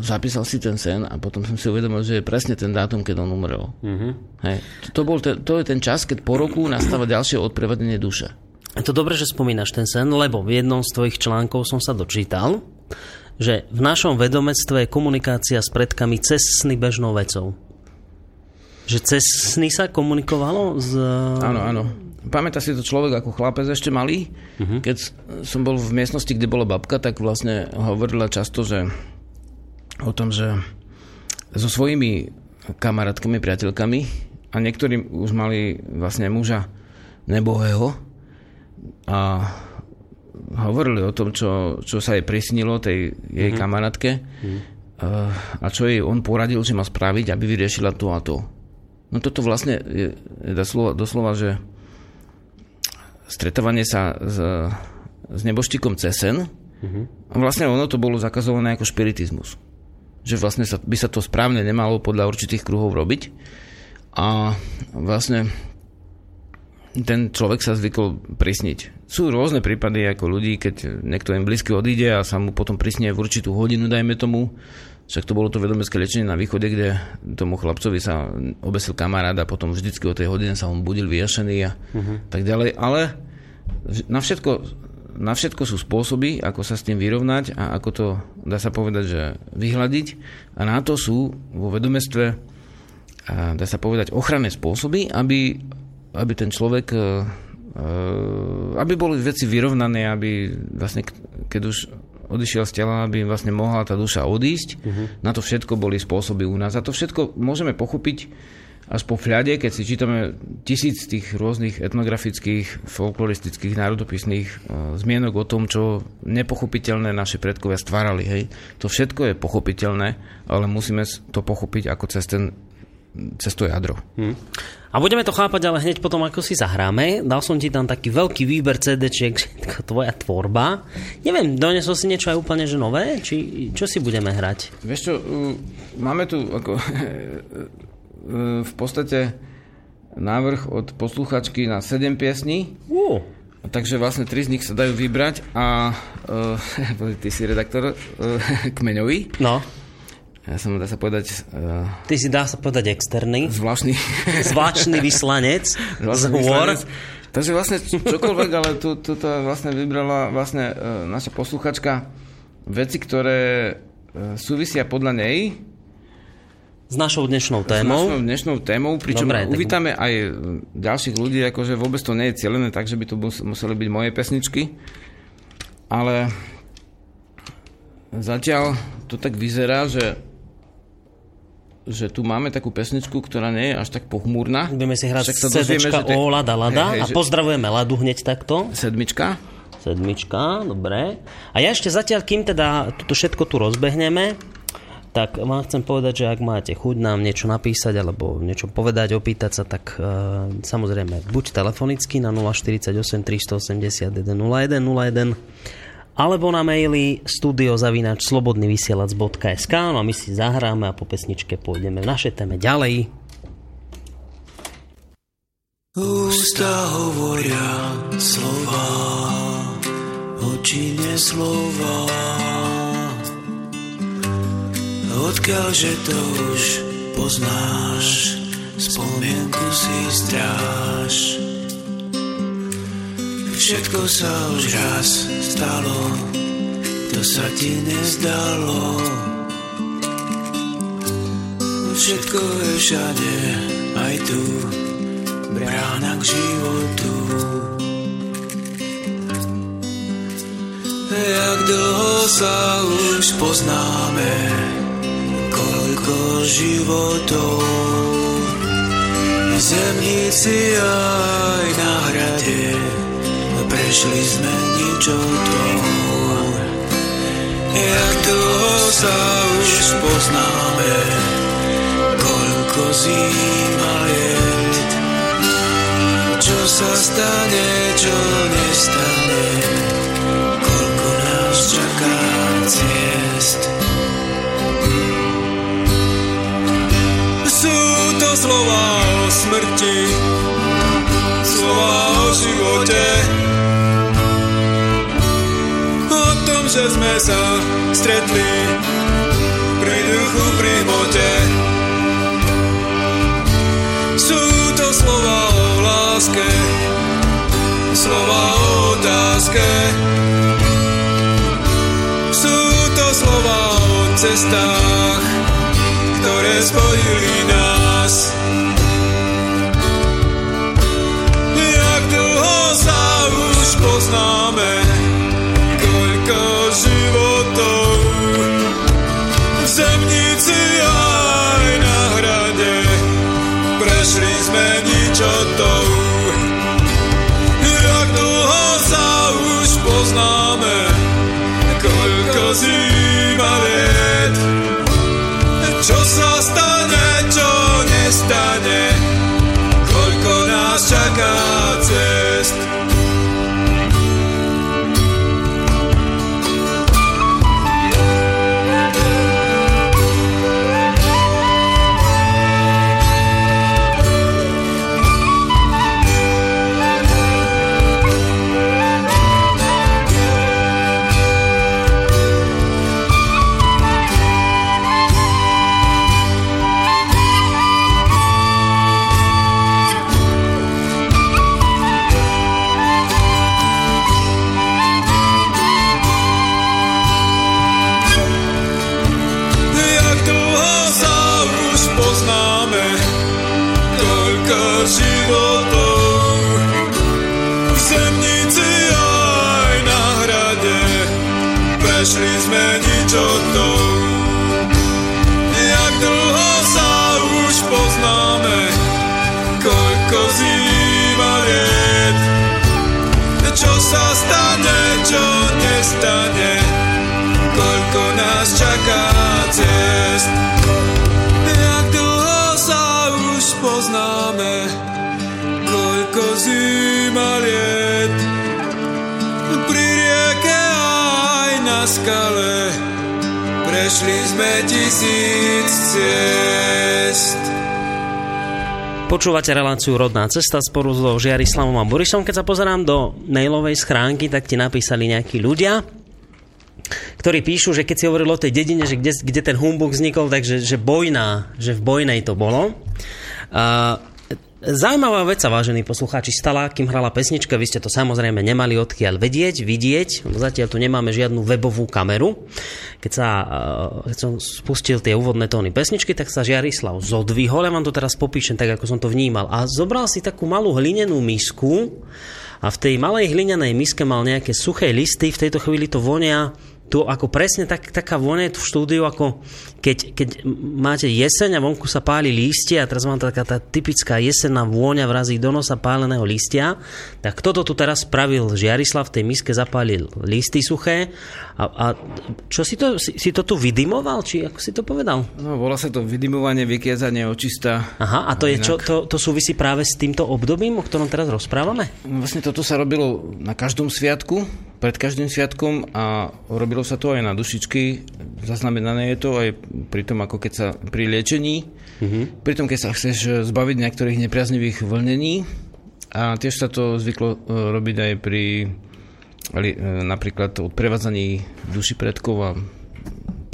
zapísal si ten sen a potom som si uvedomil, že je presne ten dátum, keď on umrel. Mm-hmm. Hej. To, bol ten, to je ten čas, keď po roku nastáva ďalšie odprevadenie duše. Je to dobre, že spomínaš ten sen, lebo v jednom z tvojich článkov som sa dočítal, že v našom vedomectve je komunikácia s predkami cez sny bežnou vecou. Že cez sny sa komunikovalo s... Áno, áno. Pamätá si to človek ako chlapec ešte malý? Uh-huh. Keď som bol v miestnosti, kde bola babka, tak vlastne hovorila často, že o tom, že so svojimi kamarátkami, priateľkami a niektorí už mali vlastne muža nebohého a hovorili o tom, čo, čo sa jej prisnilo, tej jej uh-huh. kamarátke uh-huh. a čo jej on poradil, že má spraviť, aby vyriešila to a to. No toto vlastne je doslova, doslova že stretávanie sa s, s neboštikom cesen uh-huh. a vlastne ono to bolo zakazované ako špiritizmus. Že vlastne sa, by sa to správne nemalo podľa určitých kruhov robiť. A vlastne ten človek sa zvykol prisniť. Sú rôzne prípady ako ľudí, keď niekto im blízky odíde a sa mu potom prisnie v určitú hodinu, dajme tomu, však to bolo to vedomeské liečenie na východe, kde tomu chlapcovi sa obesil kamarát a potom vždycky o tej hodine sa on budil vyjašený a uh-huh. tak ďalej. Ale na všetko, na všetko sú spôsoby, ako sa s tým vyrovnať a ako to, dá sa povedať, že vyhľadiť. A na to sú vo vedomestve, dá sa povedať, ochranné spôsoby, aby, aby ten človek e, e, aby boli veci vyrovnané, aby vlastne, keď už odišiel z tela, aby vlastne mohla tá duša odísť. Uh-huh. Na to všetko boli spôsoby u nás. A to všetko môžeme pochopiť až po fľade, keď si čítame tisíc tých rôznych etnografických, folkloristických, národopisných uh, zmienok o tom, čo nepochopiteľné naše predkovia stvárali. Hej. To všetko je pochopiteľné, ale musíme to pochopiť ako cez ten cez to jadro. Hmm. A budeme to chápať ale hneď potom, ako si zahráme. Dal som ti tam taký veľký výber CD-čiek, tvoja tvorba. Neviem, donesol si niečo aj úplne že nové? Či čo si budeme hrať? Vieš čo, máme tu ako, v podstate návrh od posluchačky na 7 piesní. Uh. Takže vlastne tri z nich sa dajú vybrať a uh, ty si redaktor uh, kmeňový. No. Ja som, dá sa povedať... Uh, Ty si dá sa povedať externý. Zvláštny. Zvláštny vyslanec z hôr. Takže vlastne čokoľvek, ale tu, tu to vlastne vybrala vlastne uh, naša posluchačka veci, ktoré uh, súvisia podľa nej s našou dnešnou témou. S našou dnešnou témou, pričom Dobre, uvítame tak... aj ďalších ľudí, akože vôbec to nie je cieľené, takže by to museli byť moje pesničky. Ale zatiaľ to tak vyzerá, že že tu máme takú pesničku, ktorá nie je až tak pochmúrna. Budeme si hrať CDčka o Lada Lada hej, a pozdravujeme Ladu hneď takto. Sedmička. Sedmička, dobre. A ja ešte zatiaľ, kým teda toto všetko tu rozbehneme, tak vám chcem povedať, že ak máte chuť nám niečo napísať alebo niečo povedať, opýtať sa, tak uh, samozrejme buď telefonicky na 048 381 0101 alebo na maili studiozavinač slobodnyvysielac.sk no a my si zahráme a po pesničke pôjdeme v našej téme ďalej. Ústa hovoria slova, oči neslova. Odkiaľže to už poznáš, spomienku si stráž. Všetko sa už raz stalo, to sa ti nezdalo. Všetko je všade, aj tu, brána k životu. Jak dlho sa už poznáme, koľko životov. Zemníci aj na hrade, prešli sme ničotou. Jak dlho sa už poznáme, koľko zím a liet. Čo sa stane, čo nestane, koľko nás čaká ciest. Sú to slova o smrti, že sme sa stretli pri duchu, pri hmote. Sú to slova o láske, slova o otázke. Sú to slova o cestách, ktoré spojili nás. Počúvate reláciu Rodná cesta spolu so Žiarislavom a Borisom. Keď sa pozerám do mailovej schránky, tak ti napísali nejakí ľudia, ktorí píšu, že keď si hovoril o tej dedine, že kde, kde ten humbug vznikol, takže že bojná, že v bojnej to bolo. Uh, Zaujímavá vec sa, vážení poslucháči, stala, kým hrala pesnička. Vy ste to samozrejme nemali odkiaľ vedieť, vidieť. Zatiaľ tu nemáme žiadnu webovú kameru. Keď, sa, eh, keď som spustil tie úvodné tóny pesničky, tak sa Žiarislav zodvihol. Ja vám to teraz popíšem tak, ako som to vnímal. A zobral si takú malú hlinenú misku a v tej malej hlinenej miske mal nejaké suché listy. V tejto chvíli to vonia tu ako presne tak, taká vôňa tu v štúdiu, ako keď, keď máte jeseň a vonku sa páli lístia a teraz mám taká tá typická jesenná vôňa vrazí do nosa páleného lístia, tak toto tu teraz spravil Žiarislav v tej miske zapálil listy suché a, a čo si to, si, si to tu vydimoval, či ako si to povedal? No, volá sa to vydimovanie, vykiezanie očista. Aha, a to, je čo, to, to súvisí práve s týmto obdobím, o ktorom teraz rozprávame? No, vlastne toto sa robilo na každom sviatku, pred každým sviatkom a robilo sa to aj na dušičky. Zaznamenané je to aj pri tom, ako keď sa pri liečení, mm-hmm. pri tom, keď sa chceš zbaviť niektorých nepriaznivých vlnení a tiež sa to zvyklo e, robiť aj pri e, napríklad odprevádzaní duši predkov a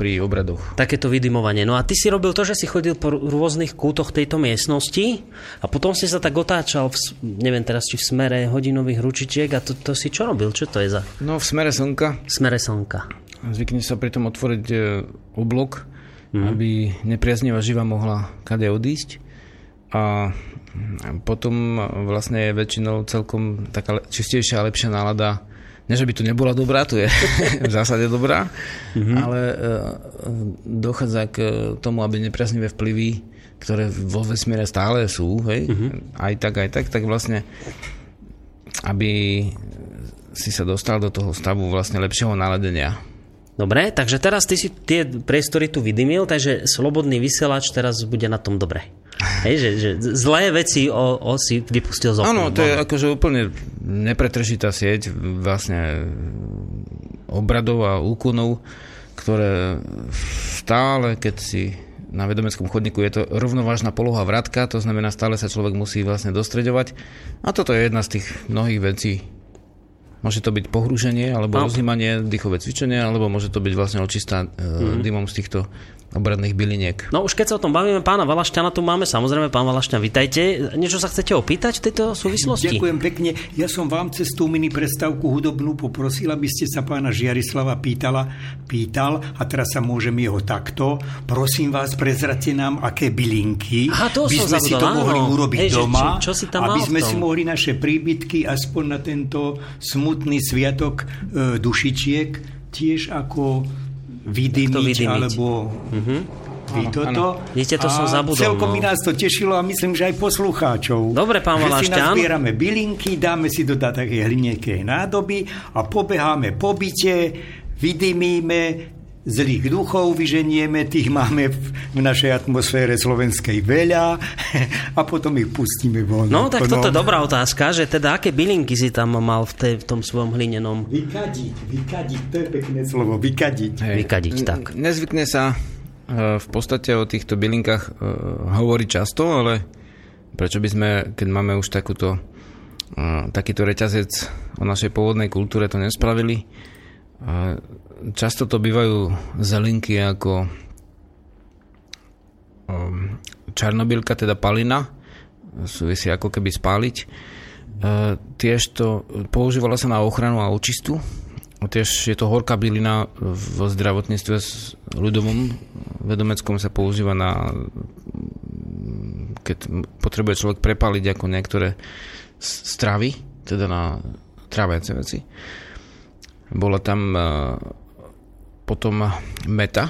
pri obradoch. Takéto vydimovanie. No a ty si robil to, že si chodil po rôznych kútoch tejto miestnosti a potom si sa tak otáčal, v, neviem teraz, či v smere hodinových ručičiek a to, to si čo robil? Čo to je za? No v smere slnka. V smere slnka. Zvykne sa pritom otvoriť e, oblok, mm. aby nepriaznivá živa mohla kade odísť. A potom vlastne je väčšinou celkom taká čistejšia a lepšia nálada nie, že by tu nebola dobrá, tu je v zásade dobrá, mm-hmm. ale uh, dochádza k tomu, aby nepriaznivé vplyvy, ktoré vo vesmíre stále sú, hej, mm-hmm. aj tak, aj tak, tak vlastne aby si sa dostal do toho stavu vlastne lepšieho naladenia. Dobre, takže teraz ty si tie priestory tu vydymil, takže slobodný vysielač teraz bude na tom dobre. Hej, že, že zlé veci o, o si vypustil z Áno, to je akože úplne nepretržitá sieť vlastne obradov a úkonov, ktoré stále, keď si na vedomeckom chodníku je to rovnovážna poloha vratka, to znamená stále sa človek musí vlastne dostreďovať. A toto je jedna z tých mnohých vecí. Môže to byť pohrúženie, alebo no. rozjímanie, dýchové cvičenie, alebo môže to byť vlastne očistá mm-hmm. dymom z týchto obradných byliniek. No už keď sa o tom bavíme, pána Valašťana tu máme, samozrejme, pán Valašťan, vitajte. Niečo sa chcete opýtať v tejto súvislosti? Ďakujem pekne. Ja som vám cez tú mini prestávku hudobnú poprosil, aby ste sa pána Žiarislava pýtala, pýtal a teraz sa môžem jeho takto. Prosím vás, prezrate nám, aké bylinky Aha, to by sme zabudol, si to mohli urobiť Hej, doma, čo- čo si tam aby sme si mohli naše príbytky aspoň na tento smutný sviatok e, dušičiek tiež ako vydymiť, vydymiť. alebo vy toto. Vidíte, to a som zabudol, Celkom no. by nás to tešilo a myslím, že aj poslucháčov. Dobre, pán Že si Valašťan. nazbierame bylinky, dáme si do také hlinieké nádoby a pobeháme po byte, vydymíme, zlých duchov vyženieme, tých máme v, v našej atmosfére slovenskej veľa a potom ich pustíme von. No, tak toto je dobrá otázka, že teda aké bylinky si tam mal v, tej, v tom svojom hlinenom Vykadiť, vykadiť, to je pekné slovo, vykadiť. Hej. vykadiť, tak. Nezvykne sa e, v podstate o týchto bylinkách e, hovoriť často, ale prečo by sme, keď máme už takúto, e, takýto reťazec o našej pôvodnej kultúre, to nespravili. E, Často to bývajú zelinky ako um, čarnobylka, teda palina, súvisí ako keby spáliť. E, tiež to používala sa na ochranu a očistu. A Tiež je to horká bylina v zdravotníctve s ľudovom vedomeckom sa používa na keď potrebuje človek prepaliť ako niektoré stravy, teda na tráviace veci. Bola tam e, potom meta.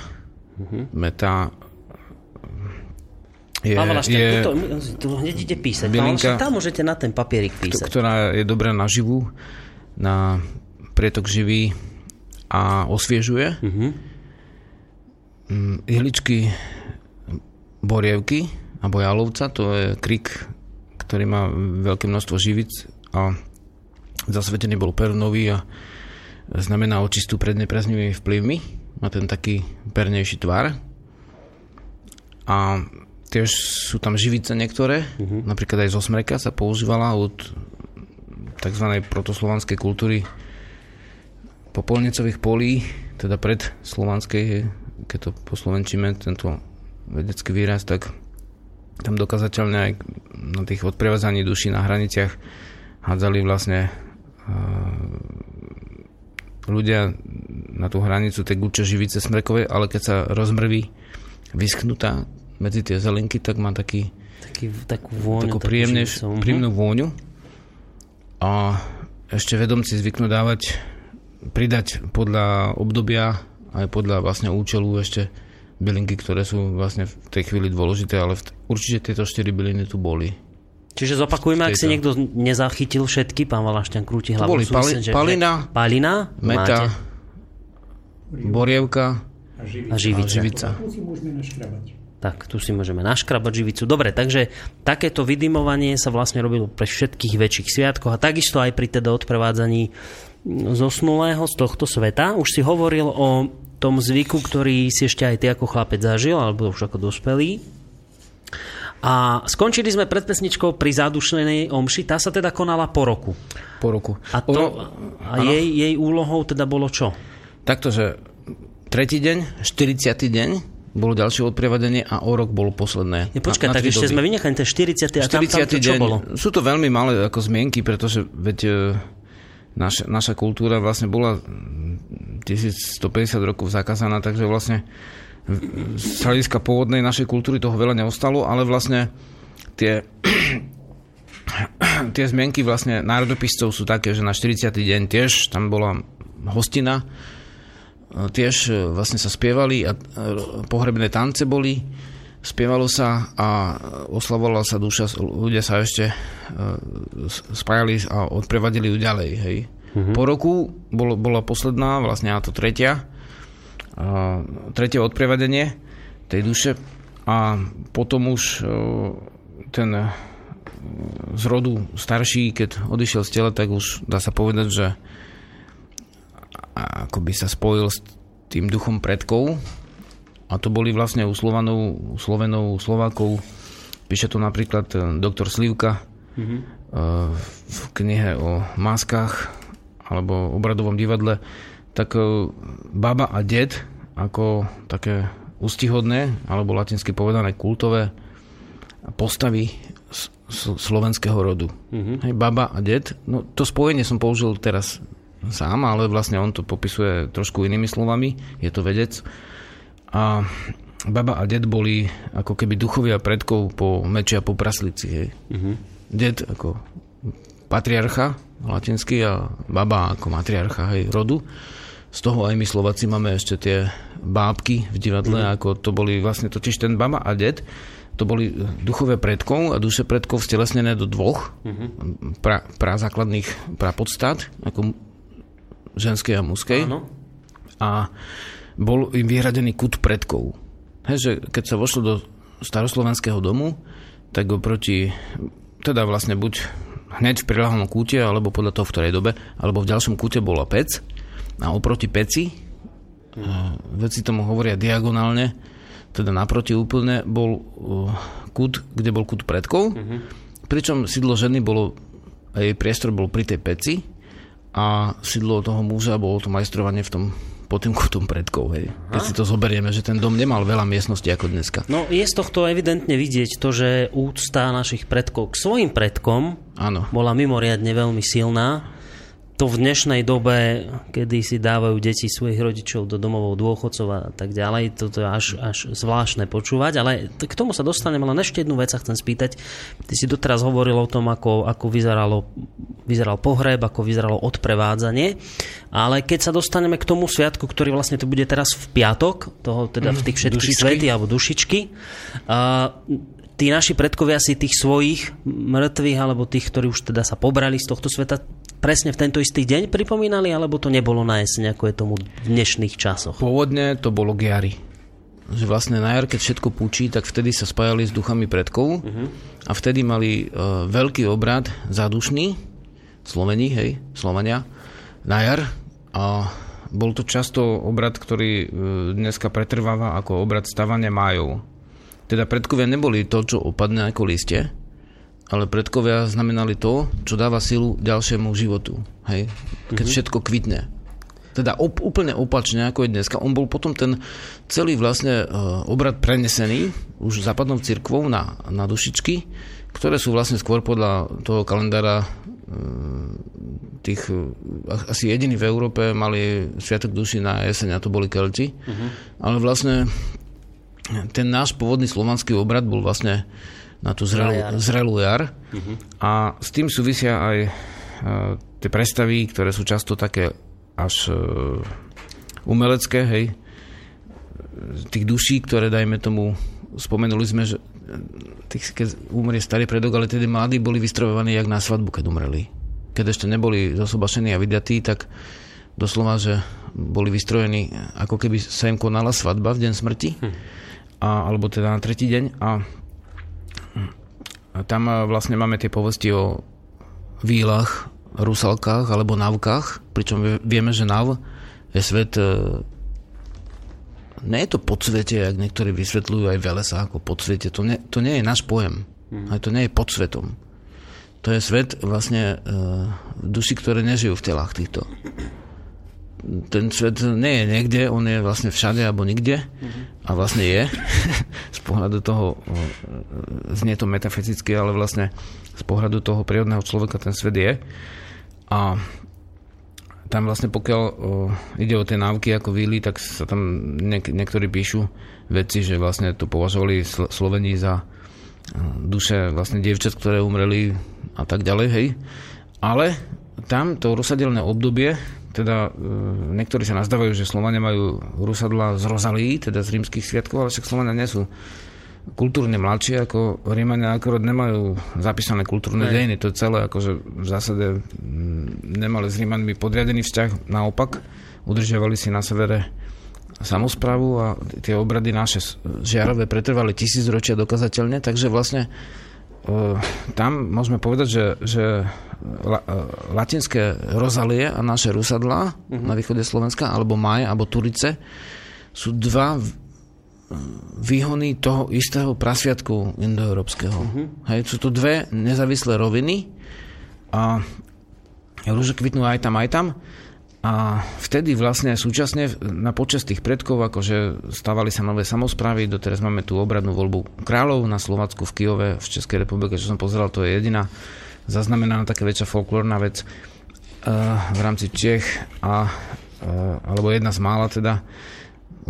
Meta je, Pán Valašťan, je tuto, tu hneď ide písať. Bylinka- Valašťan, tam môžete na ten papierik písať. ktorá je dobrá na živú, na prietok živý a osviežuje. Mm, Ihličky borievky alebo jalovca, to je krik, ktorý má veľké množstvo živic a zasvetený bol perunový a znamená očistú pred nepriaznivými vplyvmi. Má ten taký pernejší tvar. A tiež sú tam živice niektoré, napríklad aj zo smreka sa používala od tzv. protoslovanskej kultúry popolnicových polí, teda pred slovanskej, keď to poslovenčíme, tento vedecký výraz, tak tam dokazateľne aj na tých odprevádzaní duší na hraniciach hádzali vlastne ľudia na tú hranicu tie guče živice smrekové, ale keď sa rozmrví vyschnutá medzi tie zelinky, tak má taký Taký, takú vôňu. takú príjemne. Mhm. príjemnú vôňu. A ešte vedomci zvyknú dávať, pridať podľa obdobia aj podľa vlastne účelu ešte bylinky, ktoré sú vlastne v tej chvíli dôležité, ale v, určite tieto štyri byliny tu boli. Čiže zopakujme, ak si niekto nezachytil všetky, pán Valašťan krúti To hlavou. boli pali, že- palina, palina, meta, máte, borievka a a živica. živica. Tu si môžeme naškrabať. Tak, tu si môžeme naškrabať živicu. Dobre, takže takéto vydymovanie sa vlastne robilo pre všetkých väčších sviatkoch a takisto aj pri teda odprevádzaní zosnulého z tohto sveta. Už si hovoril o tom zvyku, ktorý si ešte aj ty ako chlapec zažil, alebo už ako dospelý. A skončili sme pred pesničkou pri zádušnej omši. Tá sa teda konala po roku. Po roku. A, to, Ono- a jej, jej úlohou teda bolo čo? Takto, že tretí deň, 40. deň, bolo ďalšie odprevadenie a o rok bolo posledné. Je, počkaj, Na- na tak ešte doby. sme vynechali ten 40. a tam, tam 40. to čo deň. bolo? Sú to veľmi malé ako zmienky, pretože veď e, naša, naša kultúra vlastne bola mm, 1150 rokov zakázaná, takže vlastne z hľadiska pôvodnej našej kultúry toho veľa neostalo, ale vlastne tie tie zmienky vlastne národopiscov sú také, že na 40. deň tiež tam bola hostina, e, tiež e, vlastne sa spievali a e, pohrebné tance boli, spievalo sa a oslavovala sa duša, ľudia sa ešte spájali a odprevadili ju ďalej. Hej. Mm-hmm. Po roku bolo, bola posledná, vlastne a to tretia, tretie odprevadenie tej duše a potom už ten z rodu starší, keď odišiel z tela, tak už dá sa povedať, že ako by sa spojil s tým duchom predkov. A to boli vlastne u Slovanov, u Slovenov, u Slovákov. Píše to napríklad e, doktor Slivka mm-hmm. v knihe o maskách alebo obradovom divadle tak e, baba a ded ako také ústihodné alebo latinsky povedané kultové postavy slovenského rodu. Mm-hmm. Hej, baba a ded, no to spojenie som použil teraz sám, ale vlastne on to popisuje trošku inými slovami, je to vedec. A baba a ded boli ako keby duchovia predkov po meči a po praslici. Hej. Mm-hmm. Ded ako patriarcha latinsky a baba ako matriarcha hej, rodu. Z toho aj my Slováci máme ešte tie bábky v divadle, mm. ako to boli vlastne totiž ten baba a det, to boli duchové predkov a duše predkov stelesnené do dvoch mm-hmm. pra, pra základných pra podstat, ako ženskej a mužskej. Áno. A bol im vyhradený kut predkov. Hej, že keď sa vošlo do staroslovenského domu, tak oproti, teda vlastne buď hneď v prilahlom kúte, alebo podľa toho v ktorej dobe, alebo v ďalšom kúte bola pec a oproti peci, veci tomu hovoria diagonálne, teda naproti úplne, bol kút, kde bol kút predkov, mm-hmm. pričom sídlo ženy bolo, jej priestor bol pri tej peci a sídlo toho muža bolo to majstrovanie v tom pod tým kútom predkov. Hej. Keď si to zoberieme, že ten dom nemal veľa miestností ako dneska. No je z tohto evidentne vidieť to, že úcta našich predkov k svojim predkom Áno. bola mimoriadne veľmi silná to v dnešnej dobe, kedy si dávajú deti svojich rodičov do domovov dôchodcov a tak ďalej, toto je až, až zvláštne počúvať, ale k tomu sa dostanem, ale ešte jednu vec sa chcem spýtať. Ty si doteraz hovoril o tom, ako, ako vyzeralo, vyzeral pohreb, ako vyzeralo odprevádzanie, ale keď sa dostaneme k tomu sviatku, ktorý vlastne to bude teraz v piatok, toho teda v tých mhm. všetkých svety alebo dušičky, uh, tí naši predkovia si tých svojich mŕtvych alebo tých, ktorí už teda sa pobrali z tohto sveta, presne v tento istý deň pripomínali, alebo to nebolo na jeseň, ako je tomu v dnešných časoch? Pôvodne to bolo k jari. Že vlastne na jar, keď všetko púčí, tak vtedy sa spájali s duchami predkov uh-huh. a vtedy mali uh, veľký obrad zádušný, Slovení, hej, Slovania, na jar a bol to často obrad, ktorý uh, dneska pretrváva ako obrad stavania májov. Teda predkovia neboli to, čo opadne ako liste, ale predkovia znamenali to, čo dáva silu ďalšiemu životu. Hej? Keď mm-hmm. všetko kvitne. Teda op, úplne opačne, ako je dneska. On bol potom ten celý vlastne uh, obrad prenesený už západnou cirkvou na, na dušičky, ktoré sú vlastne skôr podľa toho kalendára uh, tých, uh, asi jediní v Európe mali Sviatok duši na jeseň a to boli Kelti. Uh-huh. Ale vlastne ten náš pôvodný slovanský obrad bol vlastne na tú zrelú, jar. zrelú jar. Uh-huh. A s tým súvisia aj uh, tie predstavy, ktoré sú často také až uh, umelecké, hej, tých duší, ktoré dajme tomu, spomenuli sme, že tých, keď umrie starý predok, ale tedy mladí boli vystrojovaní jak na svadbu, keď umreli. Keď ešte neboli zosobašení a vydatí, tak doslova, že boli vystrojení, ako keby sa im konala svadba v deň smrti, hm. a, alebo teda na tretí deň a tam e, vlastne máme tie povesti o výlach, rusalkách alebo navkách, pričom vieme, že nav je svet e, nie je to podsvete, jak niektorí vysvetľujú aj sa ako podsvete. To, nie, to nie je náš pojem. Mm. Aj to nie je podsvetom. To je svet vlastne uh, duši, ktoré nežijú v telách týchto ten svet nie je niekde, on je vlastne všade alebo nikde mm-hmm. a vlastne je z pohľadu toho znie to metafyzicky, ale vlastne z pohľadu toho prírodného človeka ten svet je a tam vlastne pokiaľ o, ide o tie návky ako víly, tak sa tam niek- niektorí píšu veci, že vlastne to považovali sl- Slovení za duše vlastne dievčat, ktoré umreli a tak ďalej, hej. Ale tam to rozsadelné obdobie teda e, niektorí sa nazdávajú, že Slovania majú rusadla z Rozalí, teda z rímskych sviatkov, ale však Slovania nie sú kultúrne mladšie ako Rímania, akorát nemajú zapísané kultúrne ne. dejiny. To je celé, akože v zásade nemali s Rímanmi podriadený vzťah, naopak udržiavali si na severe samozprávu a tie obrady naše žiarové pretrvali tisícročia dokazateľne, takže vlastne tam môžeme povedať, že, že la, latinské rozalie a naše rusadlá uh-huh. na východe Slovenska, alebo Maj, alebo Turice, sú dva výhony toho istého prasviatku indoeurópskeho. Uh-huh. Hej, sú to dve nezávislé roviny a rúže kvitnú aj tam, aj tam. A vtedy vlastne súčasne na počas tých predkov, akože stávali sa nové samozprávy, doteraz máme tú obradnú voľbu kráľov na Slovacku, v Kiove, v Českej republike, čo som pozeral, to je jediná zaznamenaná taká väčšia folklórna vec uh, v rámci Čech, a, uh, alebo jedna z mála teda.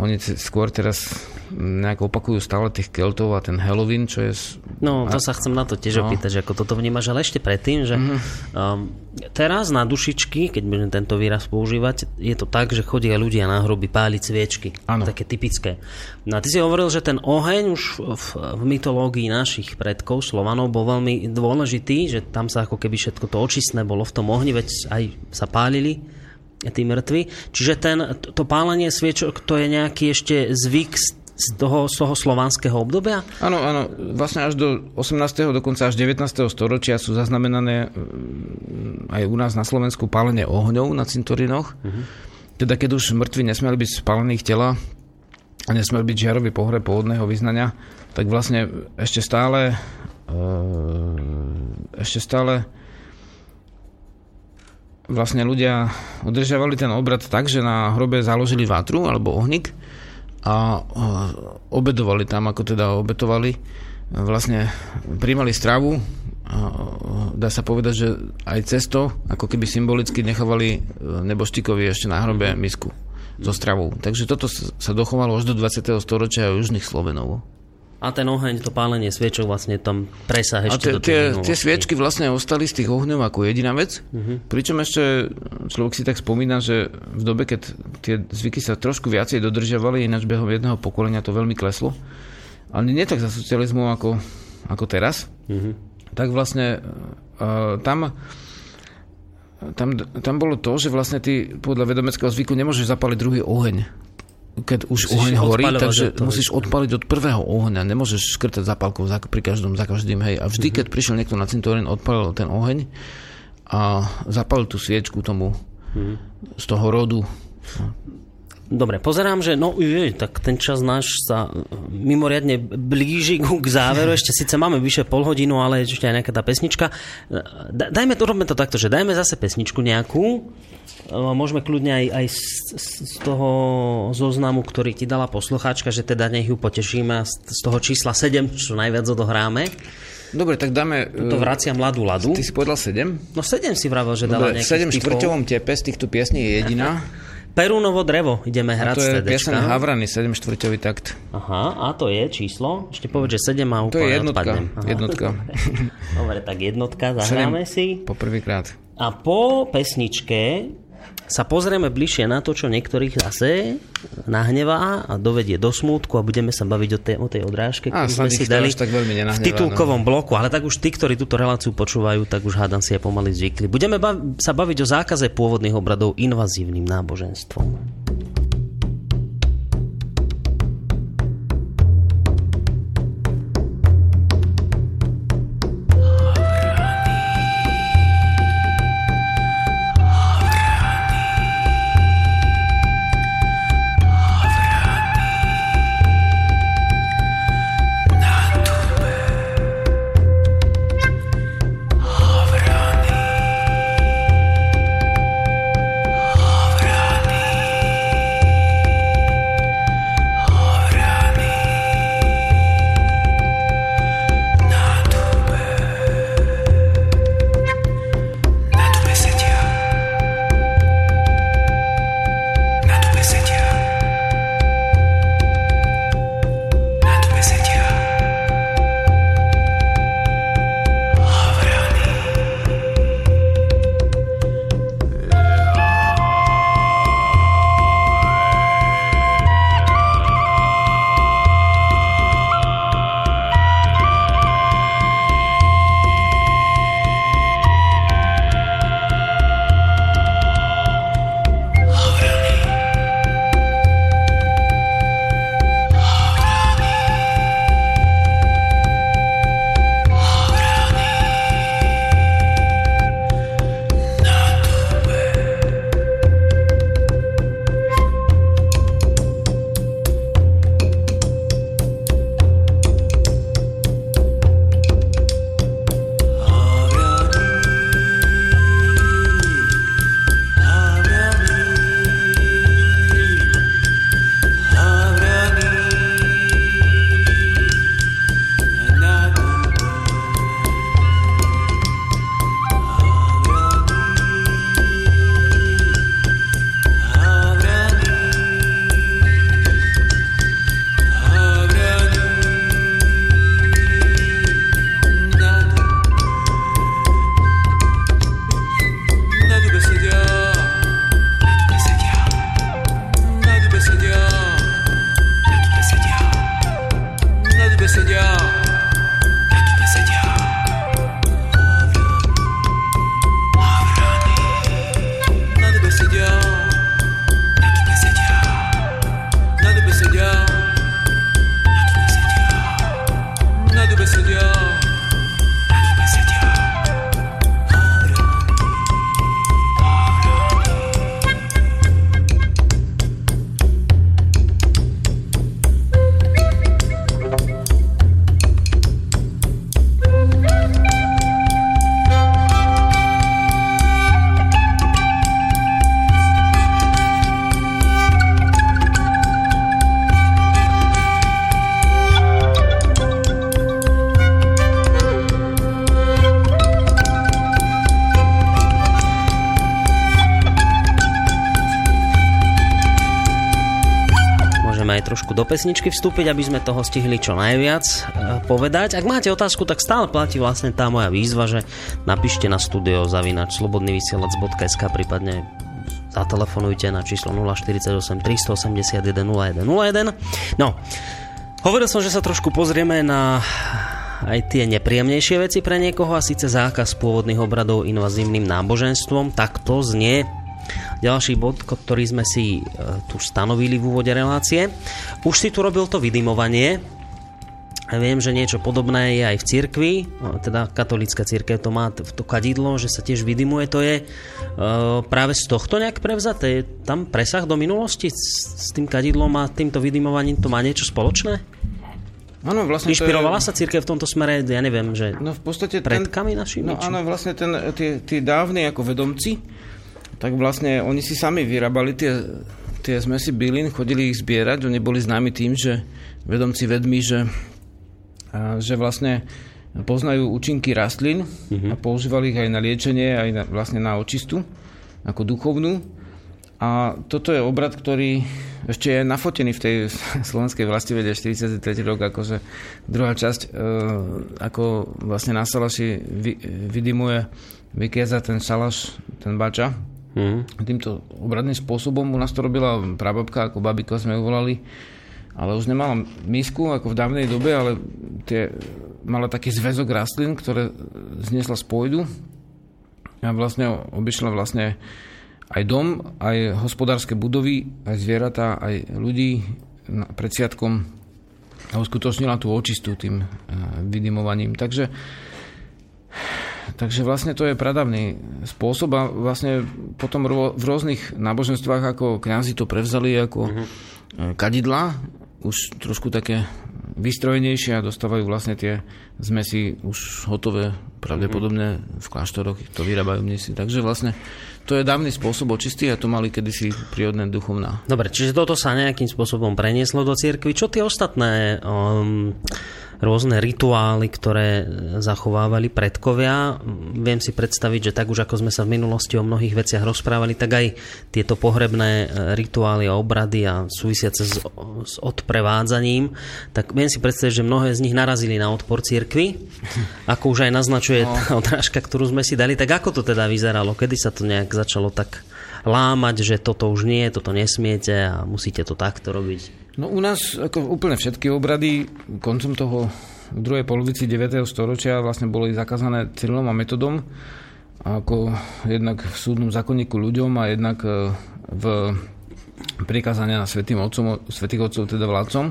Oni skôr teraz nejak opakujú stále tých Keltov a ten Halloween, čo je... No, to sa chcem na to tiež no. opýtať, že ako toto vnímaš, ale ešte predtým, že mm-hmm. um, teraz na dušičky, keď budem tento výraz používať, je to tak, že chodia ľudia na hroby páliť sviečky. Ano. Také typické. No a ty si hovoril, že ten oheň už v, v mytológii našich predkov, Slovanov, bol veľmi dôležitý, že tam sa ako keby všetko to očistné bolo v tom ohni, veď aj sa pálili tí mŕtvi. Čiže ten, to pálenie sviečok, to je nejaký ešte zvyk z toho, z toho slovanského obdobia? Áno, áno. Vlastne až do 18. dokonca až 19. storočia sú zaznamenané mm, aj u nás na Slovensku pálenie ohňov na cintorinoch. Uh-huh. Teda keď už mŕtvi nesmeli byť spálených tela a nesmel byť žiarový pohreb pôvodného vyznania, tak vlastne ešte stále e, ešte stále vlastne ľudia udržiavali ten obrad tak, že na hrobe založili vátru alebo ohnik a obedovali tam, ako teda obetovali. Vlastne príjmali stravu a dá sa povedať, že aj cesto, ako keby symbolicky nechovali e, neboštikovi ešte na hrobe misku so stravou. Takže toto sa dochovalo až do 20. storočia južných Slovenov. A ten oheň, to pálenie sviečok vlastne tam presah ešte a te, do tie, tie sviečky vlastne ostali z tých ohňov ako jediná vec. Uh-huh. Pričom ešte človek si tak spomína, že v dobe, keď tie zvyky sa trošku viacej dodržiavali, ináč behom jedného pokolenia to veľmi kleslo. Ale nie tak za socializmu ako, ako teraz. Uh-huh. Tak vlastne uh, tam tam, tam bolo to, že vlastne ty podľa vedomeckého zvyku nemôžeš zapaliť druhý oheň keď už musíš oheň horí, takže to, musíš odpaliť od prvého ohňa. Nemôžeš škrtať zapalkou za, pri každom, za každým. Hej. A vždy, uh-huh. keď prišiel niekto na cintorín, odpalil ten oheň a zapalil tú sviečku tomu uh-huh. z toho rodu. Dobre, pozerám, že no je, tak ten čas náš sa mimoriadne blíži k záveru. Ešte síce máme vyše pol hodinu, ale ešte aj nejaká tá pesnička. Dajme to, robíme to takto, že dajme zase pesničku nejakú. Môžeme kľudne aj, aj z, z toho zoznamu, ktorý ti dala poslucháčka, že teda nech ju potešíme z toho čísla 7, čo najviac odohráme. Dobre, tak dáme... To vracia mladú ladu. Ty si povedal 7? No 7 si vravel, že dala Dobre, nejakých 7 štvrťovom tepe z týchto piesní je jediná. Perúnovo drevo ideme hrať. A to je pieseň Havrany, 7 štvrťový takt. Aha, a to je číslo? Ešte povedz, že 7 má úplne To je jednotka. Jednotka. Dobre, tak jednotka, zahráme si. Po prvýkrát. A po pesničke sa pozrieme bližšie na to, čo niektorých zase nahnevá a dovedie do smútku a budeme sa baviť o tej, o tej odrážke, ktorú sme si dali tak veľmi v titulkovom no. bloku. Ale tak už tí, ktorí túto reláciu počúvajú, tak už hádam si aj pomaly zvykli. Budeme bav- sa baviť o zákaze pôvodných obradov invazívnym náboženstvom. Trošku do pesničky vstúpiť, aby sme toho stihli čo najviac e, povedať. Ak máte otázku, tak stále platí vlastne tá moja výzva, že napíšte na studio zavinač slobodnyvysielac.sk prípadne zatelefonujte na číslo 048 381 0101. No, hovoril som, že sa trošku pozrieme na aj tie nepríjemnejšie veci pre niekoho a síce zákaz pôvodných obradov invazívnym náboženstvom. Tak to znie ďalší bod, ktorý sme si e, tu stanovili v úvode relácie. Už si tu robil to vydimovanie. Viem, že niečo podobné je aj v cirkvi, teda katolícka cirkev to má to kadidlo, že sa tiež vydimuje. To je e, práve z tohto nejak prevzaté? Je tam presah do minulosti s, s tým kadidlom a týmto vydimovaním to má niečo spoločné? Áno, vlastne Inšpirovala je, sa cirkev v tomto smere, ja neviem, že No v podstate ten, predkami našimi? No či- áno, vlastne ten, tie, tí dávni ako vedomci, tak vlastne oni si sami vyrábali tie, tie zmesi bylín, chodili ich zbierať, oni boli známi tým, že vedomci vedmi, že, a, že vlastne poznajú účinky rastlín a používali ich aj na liečenie, aj na, vlastne na očistu, ako duchovnú. A toto je obrad, ktorý ešte je nafotený v tej slovenskej vlasti vede 43. rok, akože druhá časť, e, ako vlastne na Salaši vy, vydimuje, vykieza ten Salaš, ten bača. Mhm. Týmto obradným spôsobom u nás to robila prababka, ako babiko sme ju volali, ale už nemala misku ako v dávnej dobe, ale tie, mala taký zväzok rastlín, ktoré zniesla z pôjdu a vlastne obišla vlastne aj dom, aj hospodárske budovy, aj zvieratá, aj ľudí pred sviatkom a uskutočnila tú očistu tým eh, vydimovaním. Takže Takže vlastne to je pradavný spôsob a vlastne potom v rôznych náboženstvách ako kňazi to prevzali ako mm-hmm. kadidla, už trošku také vystrojenejšie a dostávajú vlastne tie zmesi už hotové, pravdepodobne v kláštoroch to vyrábajú mnisi. Takže vlastne to je dávny spôsob očistý a to mali kedysi prírodné duchovná. Dobre, čiže toto sa nejakým spôsobom prenieslo do cirkvi. Čo tie ostatné um, rôzne rituály, ktoré zachovávali predkovia? Viem si predstaviť, že tak už ako sme sa v minulosti o mnohých veciach rozprávali, tak aj tieto pohrebné e, rituály a obrady a súvisiace s, s odprevádzaním, tak viem si predstaviť, že mnohé z nich narazili na odpor cirkvi, ako už aj naznačuje No. tá odrážka, ktorú sme si dali. Tak ako to teda vyzeralo? Kedy sa to nejak začalo tak lámať, že toto už nie, toto nesmiete a musíte to takto robiť? No u nás ako úplne všetky obrady koncom toho v druhej polovici 9. storočia vlastne boli zakázané Cyrilom a metodom ako jednak v súdnom zákonníku ľuďom a jednak e, v prikázania na svetým otcom, svetých otcov, teda vládcom,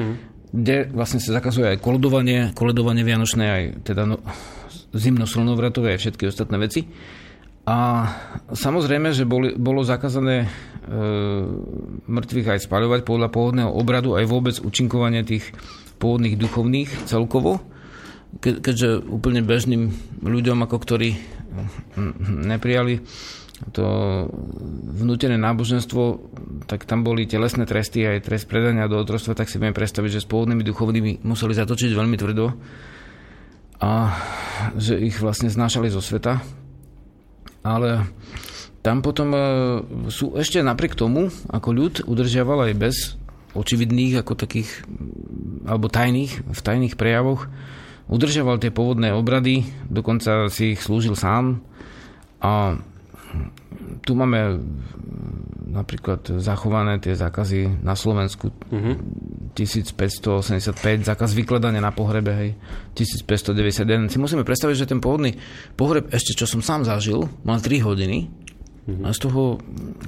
mm. kde vlastne sa zakazuje aj koledovanie, koledovanie vianočné, aj teda no, zimno-slnovratové, aj všetky ostatné veci. A samozrejme, že boli, bolo zakázané e, mŕtvych aj spaľovať podľa pôvodného obradu, aj vôbec účinkovanie tých pôvodných duchovných celkovo, ke, keďže úplne bežným ľuďom, ako ktorí neprijali to vnútené náboženstvo, tak tam boli telesné tresty aj trest predania do otrostva, tak si viem predstaviť, že s pôvodnými duchovnými museli zatočiť veľmi tvrdo a že ich vlastne znášali zo sveta ale tam potom e, sú ešte napriek tomu, ako ľud udržiaval aj bez očividných, ako takých, alebo tajných, v tajných prejavoch, udržiaval tie pôvodné obrady, dokonca si ich slúžil sám a tu máme napríklad zachované tie zákazy na Slovensku. Mm-hmm. 1585, zákaz vykladania na pohrebe, hej, 1591. Si musíme predstaviť, že ten pôvodný pohreb, ešte čo som sám zažil, mal 3 hodiny. Mm-hmm. A z toho,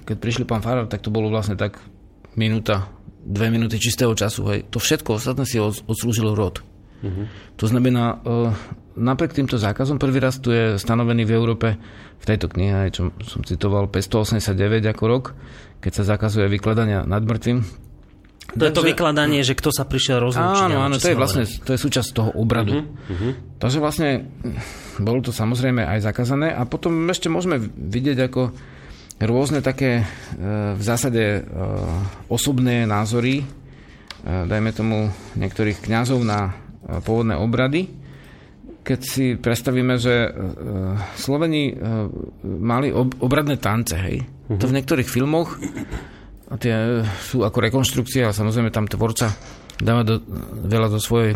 keď prišli pán Farar, tak to bolo vlastne tak minúta, dve minúty čistého času. Hej. To všetko ostatné si odslúžil rod. Mm-hmm. To znamená, e, napriek týmto zákazom, prvý raz tu je stanovený v Európe v tejto knihe, čo som citoval, 589 ako rok, keď sa zakazuje vykladania nad mŕtvým, to je to vykladanie, že kto sa prišiel rozlúčiť. Áno, áno, to je vlastne to je súčasť toho obradu. Uh-huh, uh-huh. Takže vlastne bolo to samozrejme aj zakázané a potom ešte môžeme vidieť ako rôzne také e, v zásade e, osobné názory, e, dajme tomu niektorých kňazov na pôvodné obrady. Keď si predstavíme, že Sloveni mali obradné tance, hej. Uh-huh. To v niektorých filmoch tie sú ako rekonštrukcie a samozrejme tam tvorca dáva do, veľa do svojej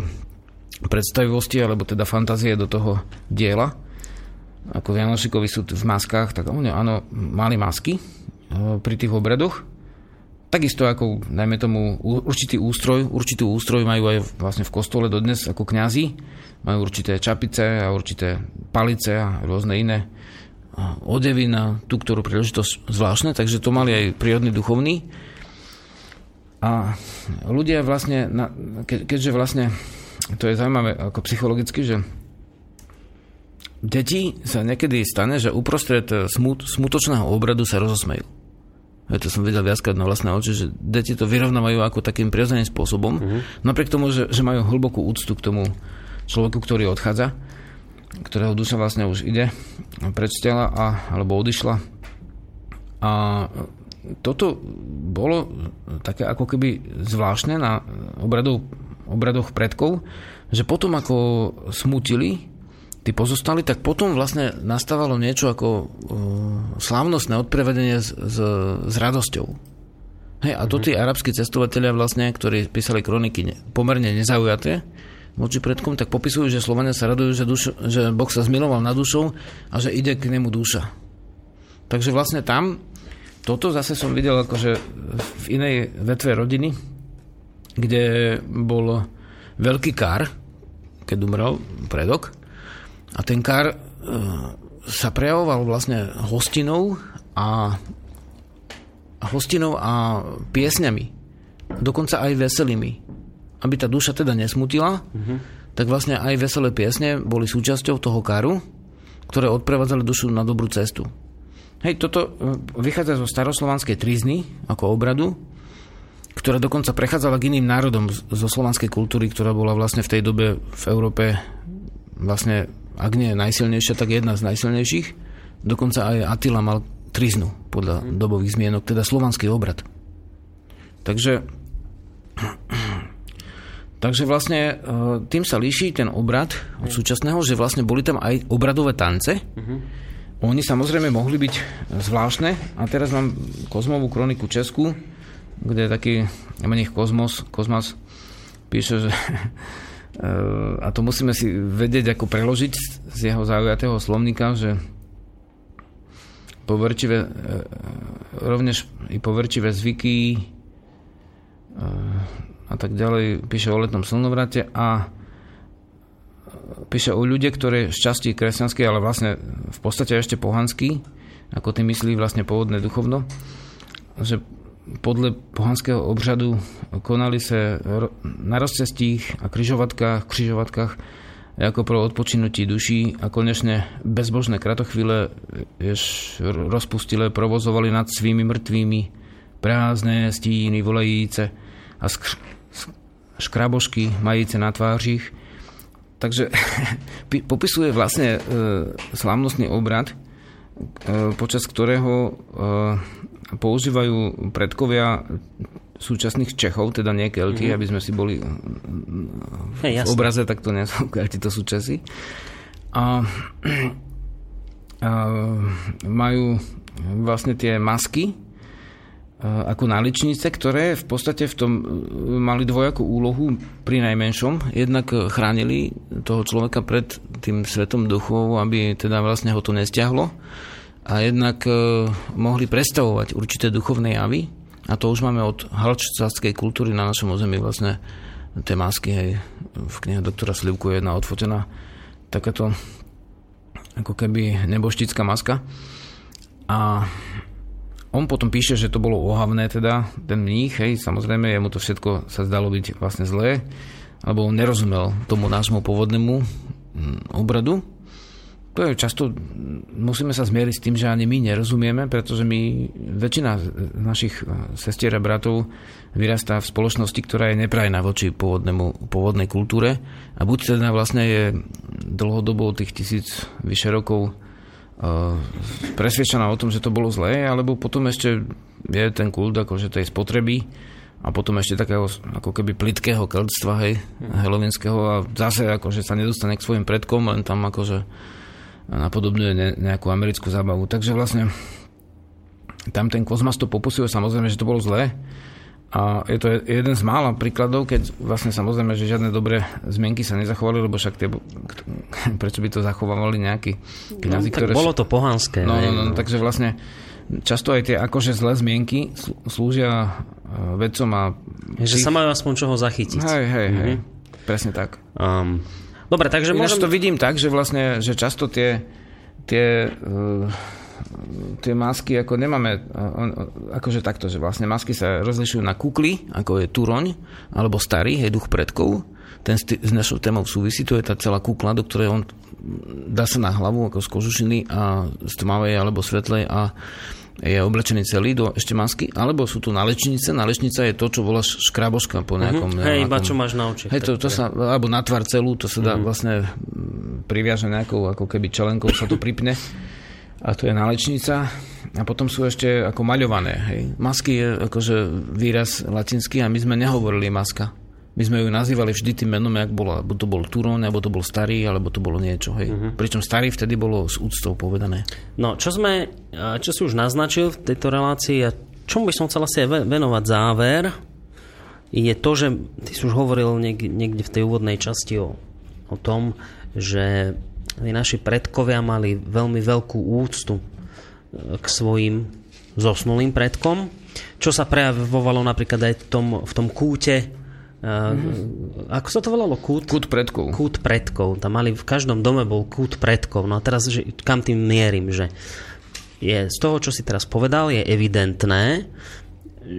predstavivosti alebo teda fantázie do toho diela. Ako Vianošikovi sú v maskách, tak oni áno, mali masky e, pri tých obradoch. Takisto ako, najmä tomu, určitý ústroj, určitý ústroj majú aj vlastne v kostole dodnes ako kňazi. Majú určité čapice a určité palice a rôzne iné odevy na tú, ktorú príležitosť zvláštne, takže to mali aj prírodný duchovný. A ľudia vlastne, ke, keďže vlastne, to je zaujímavé ako psychologicky, že deti sa niekedy stane, že uprostred smut, smutočného obradu sa rozosmejú. Ja to som videl viackrát na vlastné oči, že deti to vyrovnávajú ako takým prirodzeným spôsobom, mm-hmm. napriek tomu, že, že majú hlbokú úctu k tomu človeku, ktorý odchádza ktorého duša vlastne už ide preč tela a, alebo odišla. A toto bolo také ako keby zvláštne na obradov, obradoch predkov, že potom ako smutili tí pozostali, tak potom vlastne nastávalo niečo ako uh, slávnostné odprevedenie s, s, s radosťou. Hej, a to mhm. tí arabskí cestovatelia vlastne, ktorí písali kroniky pomerne nezaujaté, voči predkom, tak popisujú, že Slovania sa radujú, že, dušo, že Boh sa zmiloval na dušou a že ide k nemu duša. Takže vlastne tam, toto zase som videl akože v inej vetve rodiny, kde bol veľký kár, keď umrel predok, a ten kár e, sa prejavoval vlastne hostinou a hostinou a piesňami. Dokonca aj veselými aby tá duša teda nesmutila, uh-huh. tak vlastne aj veselé piesne boli súčasťou toho karu, ktoré odprevádzali dušu na dobrú cestu. Hej, toto e, vychádza zo staroslovanskej trizny ako obradu, ktorá dokonca prechádzala k iným národom zo slovanskej kultúry, ktorá bola vlastne v tej dobe v Európe vlastne, ak nie najsilnejšia, tak jedna z najsilnejších. Dokonca aj Attila mal triznu podľa mhm. dobových zmienok, teda slovanský obrad. Takže Takže vlastne e, tým sa líši ten obrad od súčasného, že vlastne boli tam aj obradové tance. Uh-huh. Oni samozrejme mohli byť zvláštne. A teraz mám Kozmovú kroniku Česku, kde taký mených Kozmos, Kozmas píše, že e, a to musíme si vedieť, ako preložiť z jeho zaujatého slovníka, že poverčivé, e, rovnež i poverčivé zvyky a tak ďalej. Píše o letnom slnovrate a píše o ľudia, ktoré z časti kresťanskej, ale vlastne v podstate ešte pohanský, ako tým myslí vlastne pôvodné duchovno, že podľa pohanského obřadu konali sa na rozcestích a križovatkách, križovatkách ako pro odpočinutí duší a konečne bezbožné kratochvíle jež rozpustile provozovali nad svými mŕtvými prázdne stíny volejíce a skr- škrabošky majíce na tvářích. Takže popisuje vlastne e, slávnostný obrad, e, počas ktorého e, používajú predkovia súčasných Čechov, teda nie Kelti, mm-hmm. aby sme si boli hey, v obraze, tak to nie sú Kelti, to sú Česi. A, a majú vlastne tie masky, ako náličnice, ktoré v podstate v tom e, mali dvojakú úlohu pri najmenšom. Jednak chránili toho človeka pred tým svetom duchov, aby teda vlastne ho to nestiahlo. A jednak mohli predstavovať určité duchovné javy, A to už máme od halčcáckej kultúry na našom území vlastne tie masky, hej, v knihe doktora Slivku je jedna odfotená takáto ako keby neboštická maska. A on potom píše, že to bolo ohavné teda, ten mních, hej, samozrejme, jemu to všetko sa zdalo byť vlastne zlé, alebo on nerozumel tomu nášmu pôvodnému mm, obradu, to je často, musíme sa zmieriť s tým, že ani my nerozumieme, pretože my, väčšina našich eh, sestier a bratov vyrastá v spoločnosti, ktorá je neprajná voči pôvodnému, pôvodnej kultúre. A buď teda vlastne je dlhodobo tých tisíc vyše rokov presvedčená o tom, že to bolo zlé, alebo potom ešte je ten kult akože tej spotreby a potom ešte takého ako keby plitkého keldstva, hej, helovinského a zase akože sa nedostane k svojim predkom, len tam akože napodobňuje nejakú americkú zábavu. Takže vlastne tam ten kozmas to popisuje samozrejme, že to bolo zlé. A je to jeden z mála príkladov, keď vlastne samozrejme, že žiadne dobré zmienky sa nezachovali, lebo však tie, prečo by to zachovávali nejakí kniazy, no, ktoré... bolo to pohanské. No, no, no, takže vlastne často aj tie akože zlé zmienky slúžia e, vedcom a... Že sa majú aspoň čoho zachytiť. Hej, hej, mm-hmm. hej. Presne tak. Um, Dobre, takže Ináč môžem... to vidím tak, že vlastne, že často tie, tie, uh, tie masky ako nemáme, akože takto, že vlastne masky sa rozlišujú na kukly, ako je turoň, alebo starý, je duch predkov, ten s, našou témou súvisí, to je tá celá kukla, do ktorej on dá sa na hlavu ako z kožušiny a z tmavej alebo svetlej a je oblečený celý do ešte masky, alebo sú tu nalečnice. Nalečnica je to, čo voláš škraboška po nejakom... Uh-huh. Hej, iba čo máš na očiach. Hej, to, to sa, alebo na tvar celú, to sa dá uh-huh. vlastne priviaže nejakou, ako keby čelenkou sa to pripne. A to je nalečnica. A potom sú ešte ako maľované. Hej. Masky je akože výraz latinský a my sme nehovorili maska. My sme ju nazývali vždy tým menom, jak bola. Alebo to bol Turón, alebo to bol starý, alebo to bolo niečo. Hej. Uh-huh. Pričom starý vtedy bolo s úctou povedané. No, čo sme, čo si už naznačil v tejto relácii a čomu by som chcel asi venovať záver, je to, že ty si už hovoril niekde, niekde v tej úvodnej časti o, o tom, že naši predkovia mali veľmi veľkú úctu e, k svojim zosnulým predkom, čo sa prejavovalo napríklad aj v tom, v tom kúte Mm-hmm. Ako sa to volalo? Kút? Kút predkov. Kút predkov. Tam mali, v každom dome bol kút predkov. No a teraz, že, kam tým mierim, že je, z toho, čo si teraz povedal, je evidentné,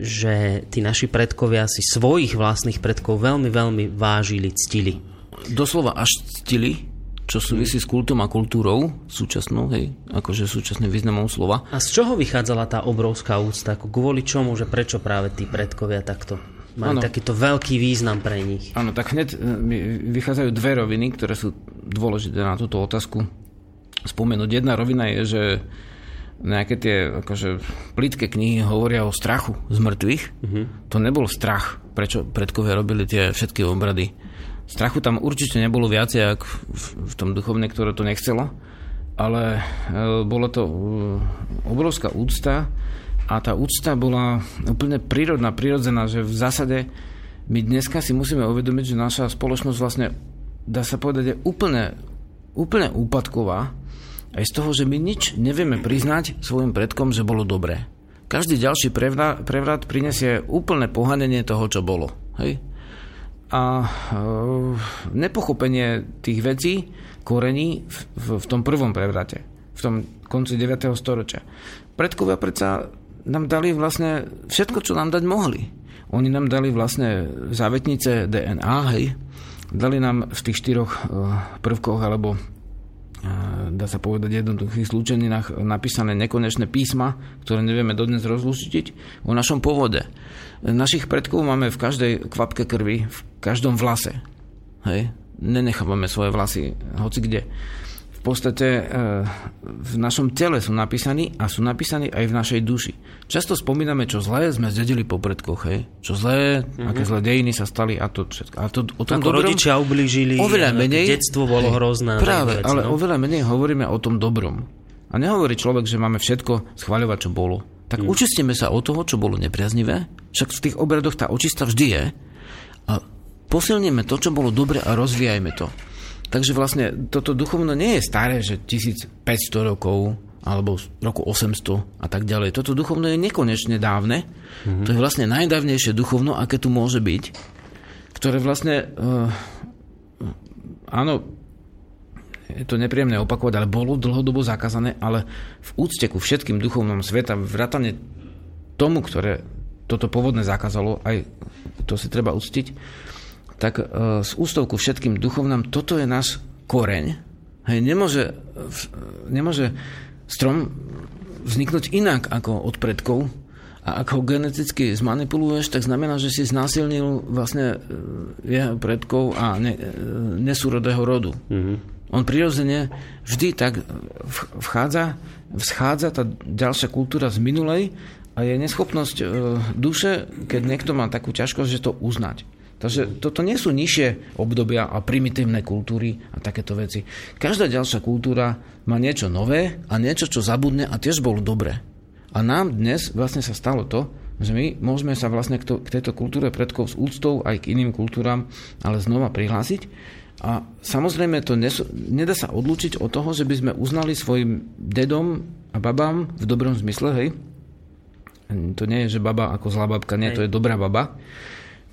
že tí naši predkovia si svojich vlastných predkov veľmi, veľmi vážili, ctili. Doslova až ctili, čo súvisí s kultom a kultúrou súčasnou, hej, akože súčasným významom slova. A z čoho vychádzala tá obrovská úcta? Kvôli čomu, že prečo práve tí predkovia takto mali ano. takýto veľký význam pre nich. Áno, tak hneď e, vychádzajú dve roviny, ktoré sú dôležité na túto otázku spomenúť. Jedna rovina je, že nejaké tie akože, plítke knihy hovoria o strachu z mŕtvych. Uh-huh. To nebol strach, prečo predkovia robili tie všetky obrady. Strachu tam určite nebolo viacej, ako v, tom duchovne, ktoré to nechcelo, ale e, bolo to e, obrovská úcta a tá úcta bola úplne prírodná, prírodzená, že v zásade my dneska si musíme uvedomiť, že naša spoločnosť vlastne, dá sa povedať, je úplne, úplne úpadková aj z toho, že my nič nevieme priznať svojim predkom, že bolo dobré. Každý ďalší prevrat prinesie úplné pohanenie toho, čo bolo. Hej? A e, nepochopenie tých vecí korení v, v, v tom prvom prevrate, v tom konci 9. storočia. Predkovia predsa nám dali vlastne všetko, čo nám dať mohli. Oni nám dali vlastne závetnice DNA, hej, dali nám v tých štyroch eh, prvkoch alebo eh, dá sa povedať jednoduchých zlúčeninách napísané nekonečné písma, ktoré nevieme dodnes rozlučiť o našom pôvode. Našich predkov máme v každej kvapke krvi, v každom vlase. Hej? Nenechávame svoje vlasy hoci kde v podstate e, v našom tele sú napísaní a sú napísaní aj v našej duši. Často spomíname, čo zlé sme zdedili po predkoch, hej? Čo zlé, mm-hmm. aké zlé dejiny sa stali a to všetko. A to, o tom Ako dobrom, rodičia ublížili, oveľa menej, detstvo bolo hrozné. Práve, ale no? oveľa menej hovoríme o tom dobrom. A nehovorí človek, že máme všetko schváľovať, čo bolo. Tak mm. učistíme sa od toho, čo bolo nepriaznivé. Však v tých obradoch tá očista vždy je. A posilníme to, čo bolo dobre a rozvíjajme to. Takže vlastne toto duchovno nie je staré, že 1500 rokov, alebo roku 800 a tak ďalej. Toto duchovno je nekonečne dávne. Mm-hmm. To je vlastne najdávnejšie duchovno, aké tu môže byť, ktoré vlastne, uh, áno, je to nepríjemné opakovať, ale bolo dlhodobo zakázané, ale v úcte ku všetkým duchovnom sveta, vrátane tomu, ktoré toto pôvodne zakázalo, aj to si treba uctiť, tak uh, s ústou ku všetkým duchovnám, toto je náš koreň. Hej, nemôže, nemôže strom vzniknúť inak ako od predkov, a ak ho geneticky zmanipuluješ, tak znamená, že si znásilnil vlastne e, jeho predkov a ne, e, nesúrodého rodu. Mm-hmm. On prirodzene vždy tak vchádza, vschádza tá ďalšia kultúra z minulej a je neschopnosť e, duše, keď niekto má takú ťažkosť, že to uznať. Takže toto nie sú nižšie obdobia a primitívne kultúry a takéto veci. Každá ďalšia kultúra má niečo nové a niečo, čo zabudne a tiež bolo dobré. A nám dnes vlastne sa stalo to, že my môžeme sa vlastne k, to, k tejto kultúre predkov s úctou aj k iným kultúram, ale znova prihlásiť. A samozrejme to nes, nedá sa odlúčiť od toho, že by sme uznali svojim dedom a babám v dobrom zmysle, hej. To nie je, že baba ako zlá babka, nie, hej. to je dobrá baba.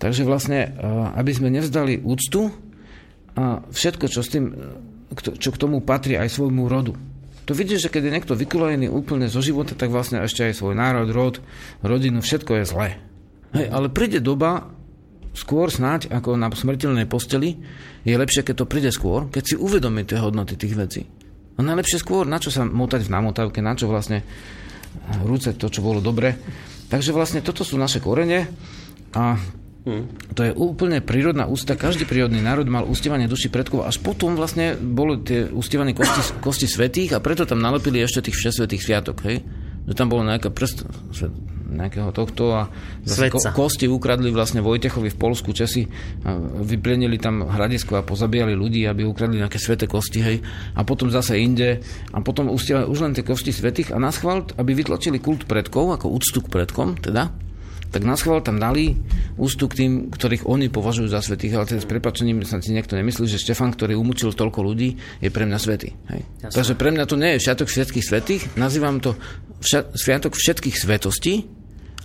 Takže vlastne, aby sme nevzdali úctu a všetko, čo, s tým, čo k tomu patrí aj svojmu rodu to vidíš, že keď je niekto vykolejený úplne zo života, tak vlastne ešte aj svoj národ, rod, rodinu, všetko je zlé. Hej, ale príde doba, skôr snáď ako na smrteľnej posteli, je lepšie, keď to príde skôr, keď si uvedomí tie hodnoty tých vecí. A najlepšie skôr, na čo sa motať v namotávke, na čo vlastne rúcať to, čo bolo dobre. Takže vlastne toto sú naše korene a Hmm. To je úplne prírodná ústa. Každý prírodný národ mal ústievanie duši predkov. Až potom vlastne boli tie ústievané kosti, kosti svetých a preto tam nalepili ešte tých všesvetých sviatok. Hej? Že tam bolo nejaká prst nejakého tohto a ko, kosti ukradli vlastne Vojtechovi v Polsku Česi a vyplenili tam hradisko a pozabíjali ľudí, aby ukradli nejaké sveté kosti, hej. A potom zase inde a potom už len tie kosti svetých a na schvál, aby vytlačili kult predkov, ako úctu k predkom, teda, tak na schvál tam dali ústu k tým, ktorých oni považujú za svetých, ale teda s prepačením sa si niekto nemyslí, že Štefan, ktorý umúčil toľko ľudí, je pre mňa svetý. Hej. Takže pre mňa to nie je Sviatok všetkých svetých, nazývam to všat, Sviatok všetkých svetostí,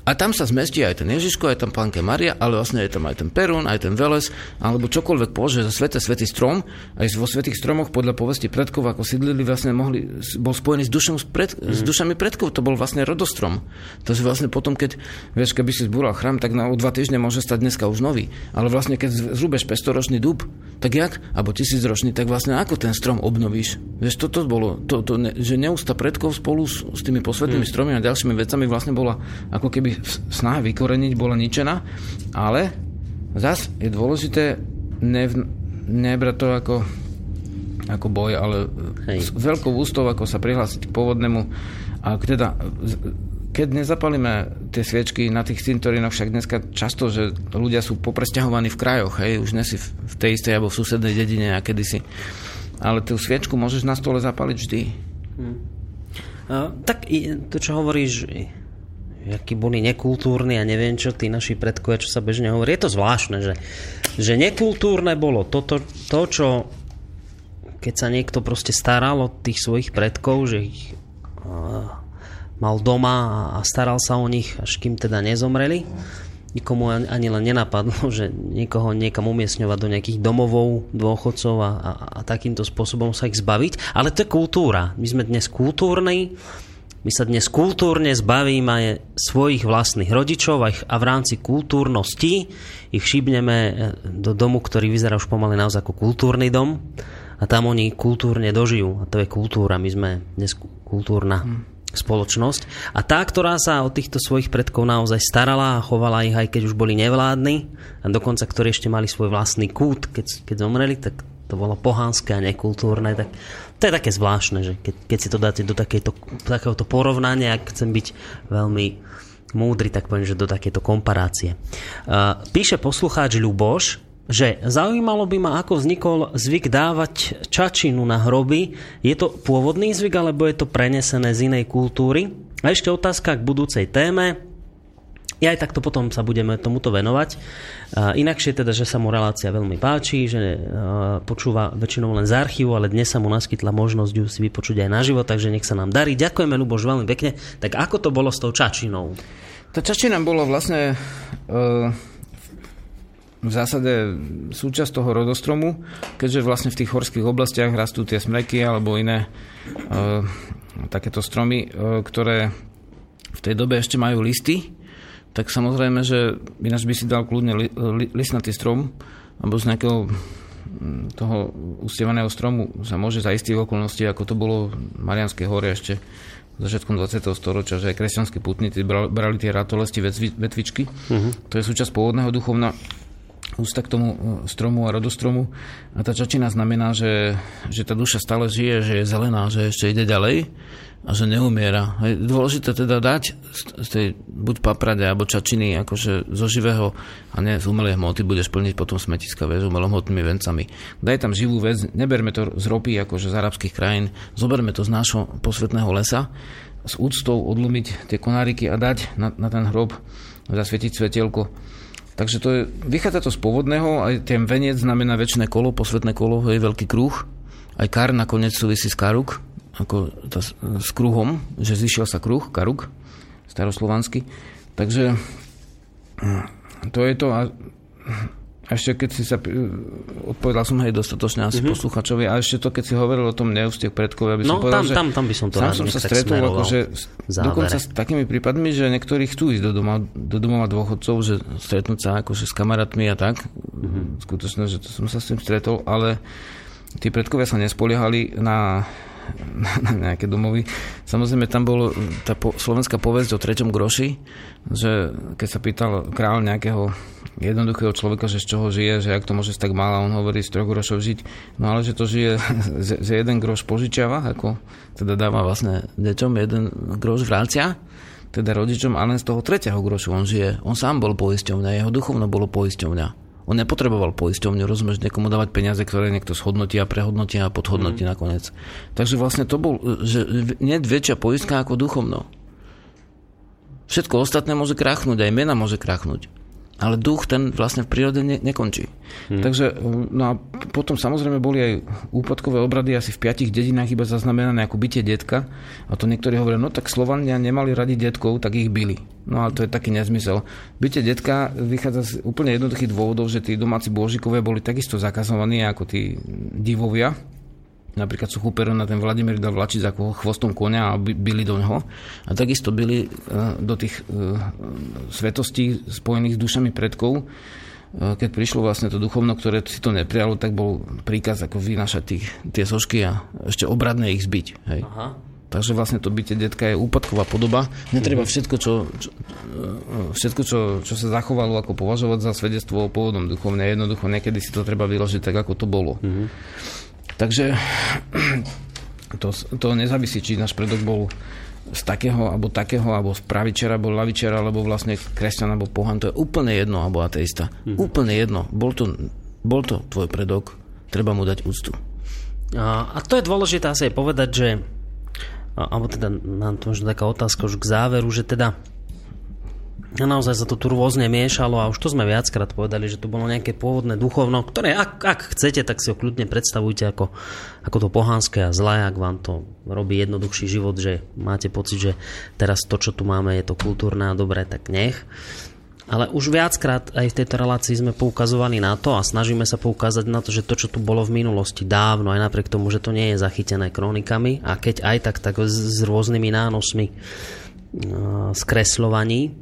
a tam sa zmestí aj ten Ježiško, aj tam Panke Maria, ale vlastne je tam aj ten Perún, aj ten Veles, alebo čokoľvek považuje za svete, svetý strom. Aj vo svetých stromoch podľa povesti predkov, ako sídlili, vlastne mohli, bol spojený s, dušom, pred, mm. s mhm. dušami predkov. To bol vlastne rodostrom. To si vlastne potom, keď, vieš, keby si zbúral chrám, tak na o dva týždne môže stať dneska už nový. Ale vlastne, keď zrúbeš 500-ročný dub, tak jak? Alebo tisícročný, tak vlastne ako ten strom obnovíš? Vieš, toto bolo, to, to, že neústa predkov spolu s, s tými posvetnými mm. stromy a ďalšími vecami vlastne bola ako keby snaha vykoreniť bola ničená, ale zas je dôležité nev, nebrať to ako, ako boj, ale Hej. s veľkou ústou, ako sa prihlásiť k pôvodnému. A teda, keď nezapalíme tie sviečky na tých cintorínoch, však dneska často, že ľudia sú popresťahovaní v krajoch, hej, už nesi v tej istej alebo v susednej dedine a kedysi. Ale tú sviečku môžeš na stole zapaliť vždy. Hmm. Uh, tak to, čo hovoríš, akí boli nekultúrni a neviem čo, tí naši predkovia, čo sa bežne hovorí. Je to zvláštne, že, že nekultúrne bolo toto, to, čo keď sa niekto proste staral o tých svojich predkov, že ich uh, mal doma a staral sa o nich, až kým teda nezomreli. Nikomu ani len nenapadlo, že niekoho niekam umiestňovať do nejakých domovov dôchodcov a, a, a takýmto spôsobom sa ich zbaviť. Ale to je kultúra. My sme dnes kultúrni, my sa dnes kultúrne zbavíme svojich vlastných rodičov a, v rámci kultúrnosti ich šibneme e, do domu, ktorý vyzerá už pomaly naozaj ako kultúrny dom a tam oni kultúrne dožijú. A to je kultúra. My sme dnes kultúrna hmm. spoločnosť. A tá, ktorá sa o týchto svojich predkov naozaj starala a chovala ich aj keď už boli nevládni a dokonca ktorí ešte mali svoj vlastný kút, keď, keď zomreli, tak to bolo pohanské a nekultúrne, tak to je také zvláštne, že keď, keď si to dáte do takéto, takéhoto porovnania, ak chcem byť veľmi múdry, tak poviem, že do takéto komparácie. Uh, píše poslucháč Ľuboš, že zaujímalo by ma, ako vznikol zvyk dávať čačinu na hroby. Je to pôvodný zvyk, alebo je to prenesené z inej kultúry? A ešte otázka k budúcej téme. I aj takto potom sa budeme tomuto venovať. Inakšie teda, že sa mu relácia veľmi páči, že uh, počúva väčšinou len z archívu, ale dnes sa mu naskytla možnosť ju si vypočuť aj naživo, takže nech sa nám darí. Ďakujeme, Luboš, veľmi pekne. Tak ako to bolo s tou Čačinou? Tá Čačina bola vlastne uh, v zásade súčasť toho rodostromu, keďže vlastne v tých horských oblastiach rastú tie smreky alebo iné uh, takéto stromy, ktoré v tej dobe ešte majú listy, tak samozrejme, že ináč by si dal kľudne li, li, listnatý strom, alebo z nejakého mm, toho ustievaného stromu sa môže za istých okolností, ako to bolo v Marianskej hore ešte začiatkom 20. storočia, že aj kresťanskí putníci brali, tie ratolesti vetvi, vetvičky. Uh-huh. To je súčasť pôvodného duchovna ústa k tomu e, stromu a rodostromu. A tá čačina znamená, že, že tá duša stále žije, že je zelená, že ešte ide ďalej a že neumiera. Je dôležité teda dať z tej buď paprade alebo čačiny akože zo živého a nie z umelej hmoty budeš plniť potom smetiska vieš, umelohmotnými vencami. Daj tam živú vec, neberme to z ropy akože z arabských krajín, zoberme to z nášho posvetného lesa s úctou odlumiť tie konáriky a dať na, na ten hrob zasvietiť svetielko. Takže to je, vychádza to z pôvodného, aj ten veniec znamená väčšie kolo, posvetné kolo, je veľký kruh. Aj kar nakoniec súvisí s karuk, ako tá, s kruhom, že zišiel sa kruh, karuk, staroslovanský. Takže to je to. A ešte keď si sa, odpovedal som aj dostatočne asi mm-hmm. posluchačovi, a ešte to, keď si hovoril o tom neústiek predkov, aby som no, povedal, tam, že tam, tam by som to sám som sa stretol akože dokonca s takými prípadmi, že niektorí chcú ísť do, doma, do domova dôchodcov, že stretnúť sa akože s kamarátmi a tak. Mm-hmm. Skutočne, že to som sa s tým stretol, ale tí predkovia sa nespoliehali na na nejaké domovy. Samozrejme, tam bolo tá po, slovenská povesť o treťom groši, že keď sa pýtal král nejakého jednoduchého človeka, že z čoho žije, že ak to môže tak málo, on hovorí z troch grošov žiť, no ale že to žije, že jeden groš požičiava, ako teda dáva vlastne deťom, jeden groš vrácia, teda rodičom, ale len z toho tretieho grošu on žije. On sám bol poisťovňa, jeho duchovno bolo poisťovňa. On nepotreboval poisťovňu, rozumieš, niekomu dávať peniaze, ktoré niekto shodnotí a prehodnotí a podhodnotí mm. nakoniec. Takže vlastne to bol, že nie väčšia poistka ako duchovno. Všetko ostatné môže krachnúť, aj mena môže krachnúť ale duch ten vlastne v prírode ne, nekončí. Hmm. Takže, no a potom samozrejme boli aj úpadkové obrady asi v piatich dedinách iba zaznamenané ako bytie detka. A to niektorí hovoria, no tak Slovania nemali radi detkov, tak ich byli. No ale to je taký nezmysel. Bytie detka vychádza z úplne jednoduchých dôvodov, že tí domáci božikové boli takisto zakazovaní ako tí divovia, Napríklad suchú na ten Vladimír dal vlačiť ako chvostom konia a byli do ňoho. A takisto byli e, do tých e, svetostí spojených s dušami predkov. E, keď prišlo vlastne to duchovno, ktoré si to neprijalo, tak bol príkaz ako vynašať tých, tie sošky a ešte obradne ich zbiť. Hej. Aha. Takže vlastne to bytie detka je úpadková podoba. Netreba mhm. všetko, čo, čo, všetko čo, čo sa zachovalo, ako považovať za svedectvo o pôvodnom duchovne. Jednoducho niekedy si to treba vyložiť tak, ako to bolo. Mm-hmm. Takže to, to nezávisí, či náš predok bol z takého, alebo takého, alebo z pravičera, alebo lavičera, alebo vlastne kresťan, alebo pohan, to je úplne jedno, alebo ateista. Mm. Úplne jedno. Bol to, bol to tvoj predok, treba mu dať úctu. A, a to je dôležité asi aj povedať, že alebo teda nám to možno taká otázka už k záveru, že teda a naozaj sa to tu rôzne miešalo a už to sme viackrát povedali, že to bolo nejaké pôvodné duchovno, ktoré ak, ak chcete, tak si ho kľudne predstavujte ako, ako to pohanské a zlé, ak vám to robí jednoduchší život, že máte pocit, že teraz to, čo tu máme, je to kultúrne a dobré, tak nech. Ale už viackrát aj v tejto relácii sme poukazovali na to a snažíme sa poukázať na to, že to, čo tu bolo v minulosti dávno, aj napriek tomu, že to nie je zachytené kronikami a keď aj tak, tak s, s rôznymi nánosmi skreslovaní,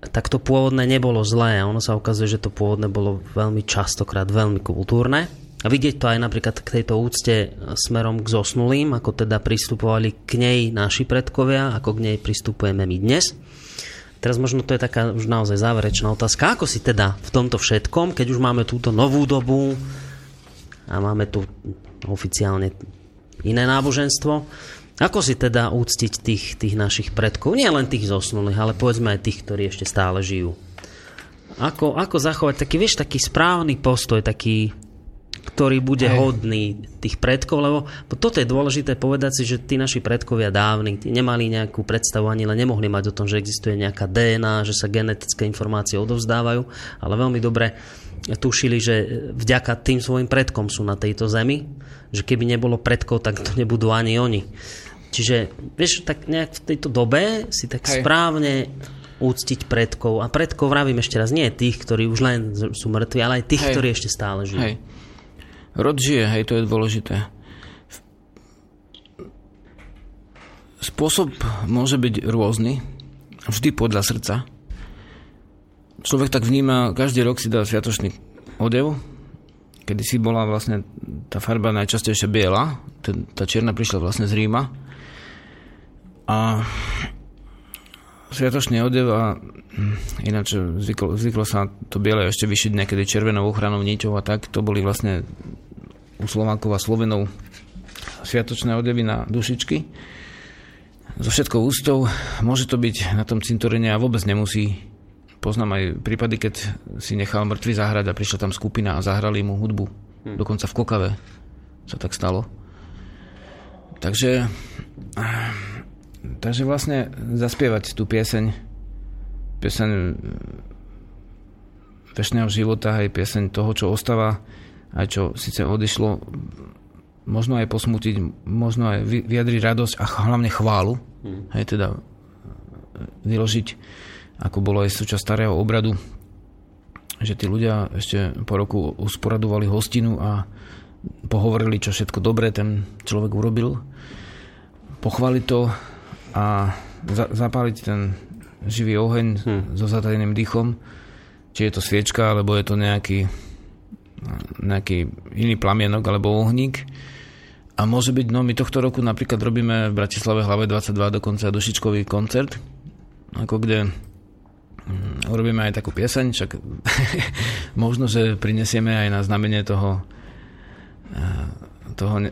tak to pôvodné nebolo zlé ono sa ukazuje, že to pôvodné bolo veľmi častokrát veľmi kultúrne. A vidieť to aj napríklad k tejto úcte smerom k zosnulým, ako teda pristupovali k nej naši predkovia, ako k nej pristupujeme my dnes. Teraz možno to je taká už naozaj záverečná otázka. Ako si teda v tomto všetkom, keď už máme túto novú dobu a máme tu oficiálne iné náboženstvo, ako si teda úctiť tých, tých našich predkov? Nie len tých zosnulých, ale povedzme aj tých, ktorí ešte stále žijú. Ako, ako zachovať taký, vieš, taký správny postoj, taký, ktorý bude Hej. hodný tých predkov, lebo toto je dôležité povedať si, že tí naši predkovia dávni nemali nejakú predstavu ani len nemohli mať o tom, že existuje nejaká DNA, že sa genetické informácie odovzdávajú, ale veľmi dobre tušili, že vďaka tým svojim predkom sú na tejto zemi, že keby nebolo predkov, tak to nebudú ani oni. Čiže, vieš, tak nejak v tejto dobe si tak Hej. správne úctiť predkov. A predkov vravím ešte raz, nie tých, ktorí už len sú mŕtvi, ale aj tých, Hej. ktorí ešte stále žijú. Hej. Rod žije, hej, to je dôležité. Spôsob môže byť rôzny, vždy podľa srdca. Človek tak vníma, každý rok si dá sviatočný odev, kedy si bola vlastne tá farba najčastejšie biela, tá čierna prišla vlastne z Ríma. A sviatočný odev a ináč zvyklo, zvyklo sa to biele ešte vyšiť niekedy červenou ochranou niťou a tak. To boli vlastne u Slovákov a Slovenov sviatočné odevy na dušičky. So všetkou ústou môže to byť na tom cintorene a vôbec nemusí. Poznám aj prípady, keď si nechal mŕtvy zahrať a prišla tam skupina a zahrali mu hudbu. Dokonca v Kokave sa tak stalo. Takže Takže vlastne zaspievať tú pieseň, pieseň vešného života, aj pieseň toho, čo ostáva, aj čo síce odišlo, možno aj posmutiť, možno aj vy- vyjadriť radosť a hlavne chválu, hmm. aj teda vyložiť, ako bolo aj súčasť starého obradu, že tí ľudia ešte po roku usporadovali hostinu a pohovorili, čo všetko dobré ten človek urobil, pochváliť to a za- zapáliť ten živý oheň hmm. so zatajeným dýchom, či je to sviečka, alebo je to nejaký, nejaký iný plamienok alebo ohník. A môže byť, no my tohto roku napríklad robíme v Bratislave hlave 22 dokonca dušičkový koncert, ako kde mm, urobíme aj takú pieseň, však možno, že prinesieme aj na znamenie toho toho ne,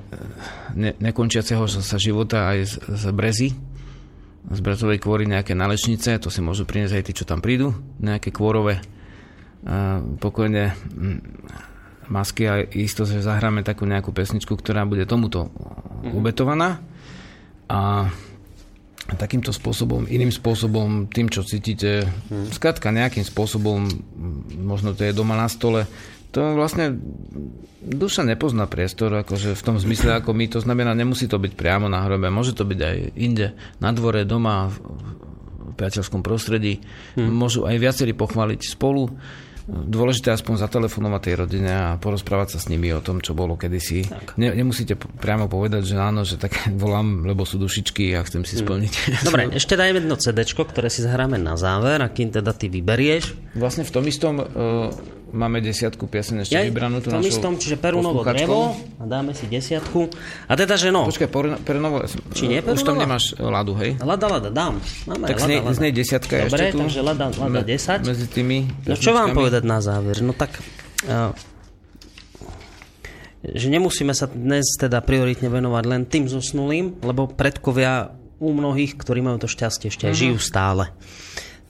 ne, nekončiaceho sa života aj z, z Brezy, z Brezovej kôry nejaké nalečnice, to si môžu priniesť aj tí, čo tam prídu, nejaké kôrové uh, pokojne masky a isto, že zahráme takú nejakú pesničku, ktorá bude tomuto ubetovaná a takýmto spôsobom, iným spôsobom, tým, čo cítite, skrátka nejakým spôsobom, možno to je doma na stole, to vlastne duša nepozná priestor, akože v tom zmysle ako my, to znamená, nemusí to byť priamo na hrobe, môže to byť aj inde, na dvore, doma, v, priateľskom prostredí, hmm. môžu aj viacerí pochváliť spolu, dôležité aspoň zatelefonovať tej rodine a porozprávať sa s nimi o tom, čo bolo kedysi. Ne, nemusíte priamo povedať, že áno, že tak volám, lebo sú dušičky a chcem si splniť. Dobre, ešte dajme jedno CD, ktoré si zahráme na záver, a kým teda ty vyberieš. Vlastne v tom istom uh, máme desiatku piesen ešte Ja, vybranú. v tom istom, čiže Perunovo drevo a dáme si desiatku. A teda, že no, Počkaj, Perunovo, Či nie už tam nemáš eh, ladu, hej? Lada, lada, dám. Máme Tak aj z nej, lada, lada. z nej desiatka je Dobre, ešte tu. takže lada, lada Me- 10. Medzi tými No čo vám povedať na záver? No tak... Uh, že nemusíme sa dnes teda prioritne venovať len tým zosnulým, lebo predkovia u mnohých, ktorí majú to šťastie, ešte aj žijú stále.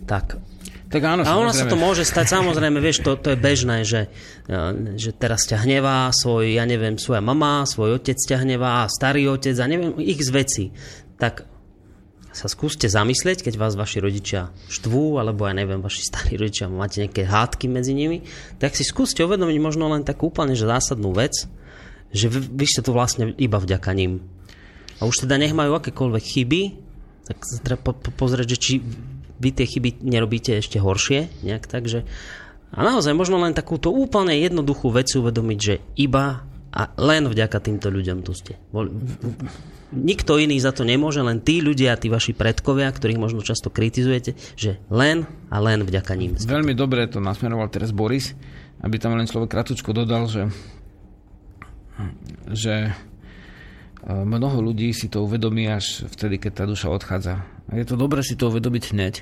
Tak. Tak áno, A ono sa to môže stať, samozrejme, vieš, to, to je bežné, že, eh, že teraz ťa hnevá svoj, ja neviem, svoja mama, svoj otec ťa hnevá, starý otec a neviem, x veci. Tak sa skúste zamyslieť, keď vás vaši rodičia štvú, alebo ja neviem, vaši starí rodičia, máte nejaké hádky medzi nimi, tak si skúste uvedomiť možno len takú úplne že zásadnú vec, že vy, vy ste tu vlastne iba vďaka ním. A už teda nech majú akékoľvek chyby, tak sa treba po, po, pozrieť, že či vy tie chyby nerobíte ešte horšie, nejak tak, že a naozaj možno len takúto úplne jednoduchú vec uvedomiť, že iba a len vďaka týmto ľuďom tu ste. Nikto iný za to nemôže, len tí ľudia, tí vaši predkovia, ktorých možno často kritizujete, že len a len vďaka ním. Veľmi dobre to nasmeroval teraz Boris, aby tam len človek kratučko dodal, že, že e, mnoho ľudí si to uvedomí až vtedy, keď tá duša odchádza. A je to dobré si to uvedomiť hneď.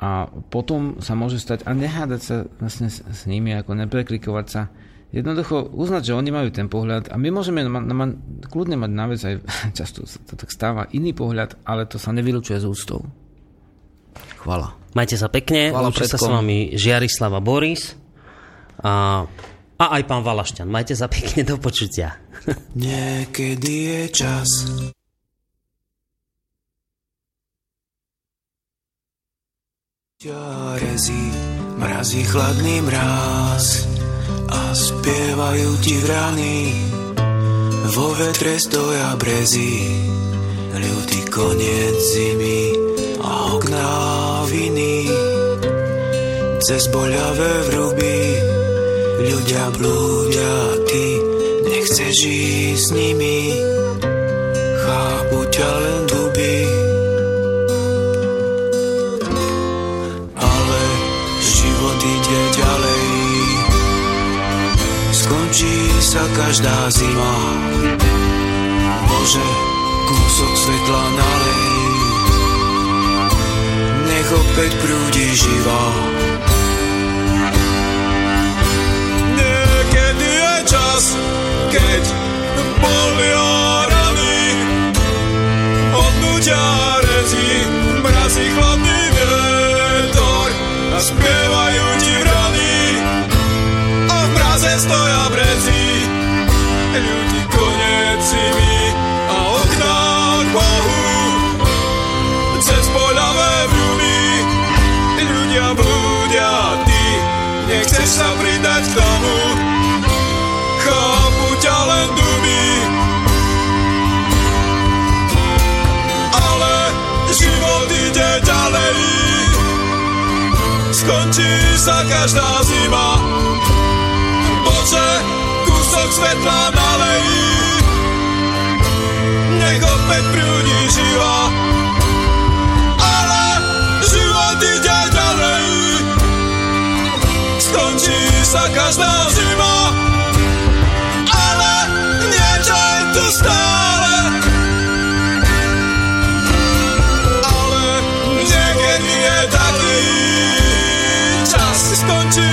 A potom sa môže stať, a nehádať sa vlastne s, s nimi, ako nepreklikovať sa, jednoducho uznať, že oni majú ten pohľad a my môžeme ma, ma, kľudne mať na vec aj, často sa to tak stáva, iný pohľad, ale to sa nevylučuje z ústou. Chvala. Majte sa pekne, Chvála lúči sa s vami Žiarislava Boris a A aj pán Valašťan. Majte sa pekne do počutia. Niekedy je čas ťa rezí, mrazí chladný mráz a spievajú ti vrany. Vo vetre stoja brezy, ľudý koniec zimy a okná viny. Cez boľavé vruby ľudia blúdia, ty nechceš žiť s nimi. Chápu ťa len duby, Sa každá zima. Bože, kúsok svetla nalej. Nech opäť prúdi živa. Niekedy je čas, keď bolia rany. Od nutia rezí, mrazí chladný vietor a spievajú ti vrany. A v mraze stoja brezi, ľudí koniec zimy a okná k Bohu. Cez poľavé vrumy, ľudia blúdia, ty nechceš sa pridať k tomu. Chápu ťa len duby, ale život ide ďalej. Skončí sa každá zima. Bože, kúsok svetla nalej. Nech opäť prúdi živa. Ale život ide ďalej. Skončí sa každá zima. Ale niečo je tu stále. Ale niekedy je taký čas, skončí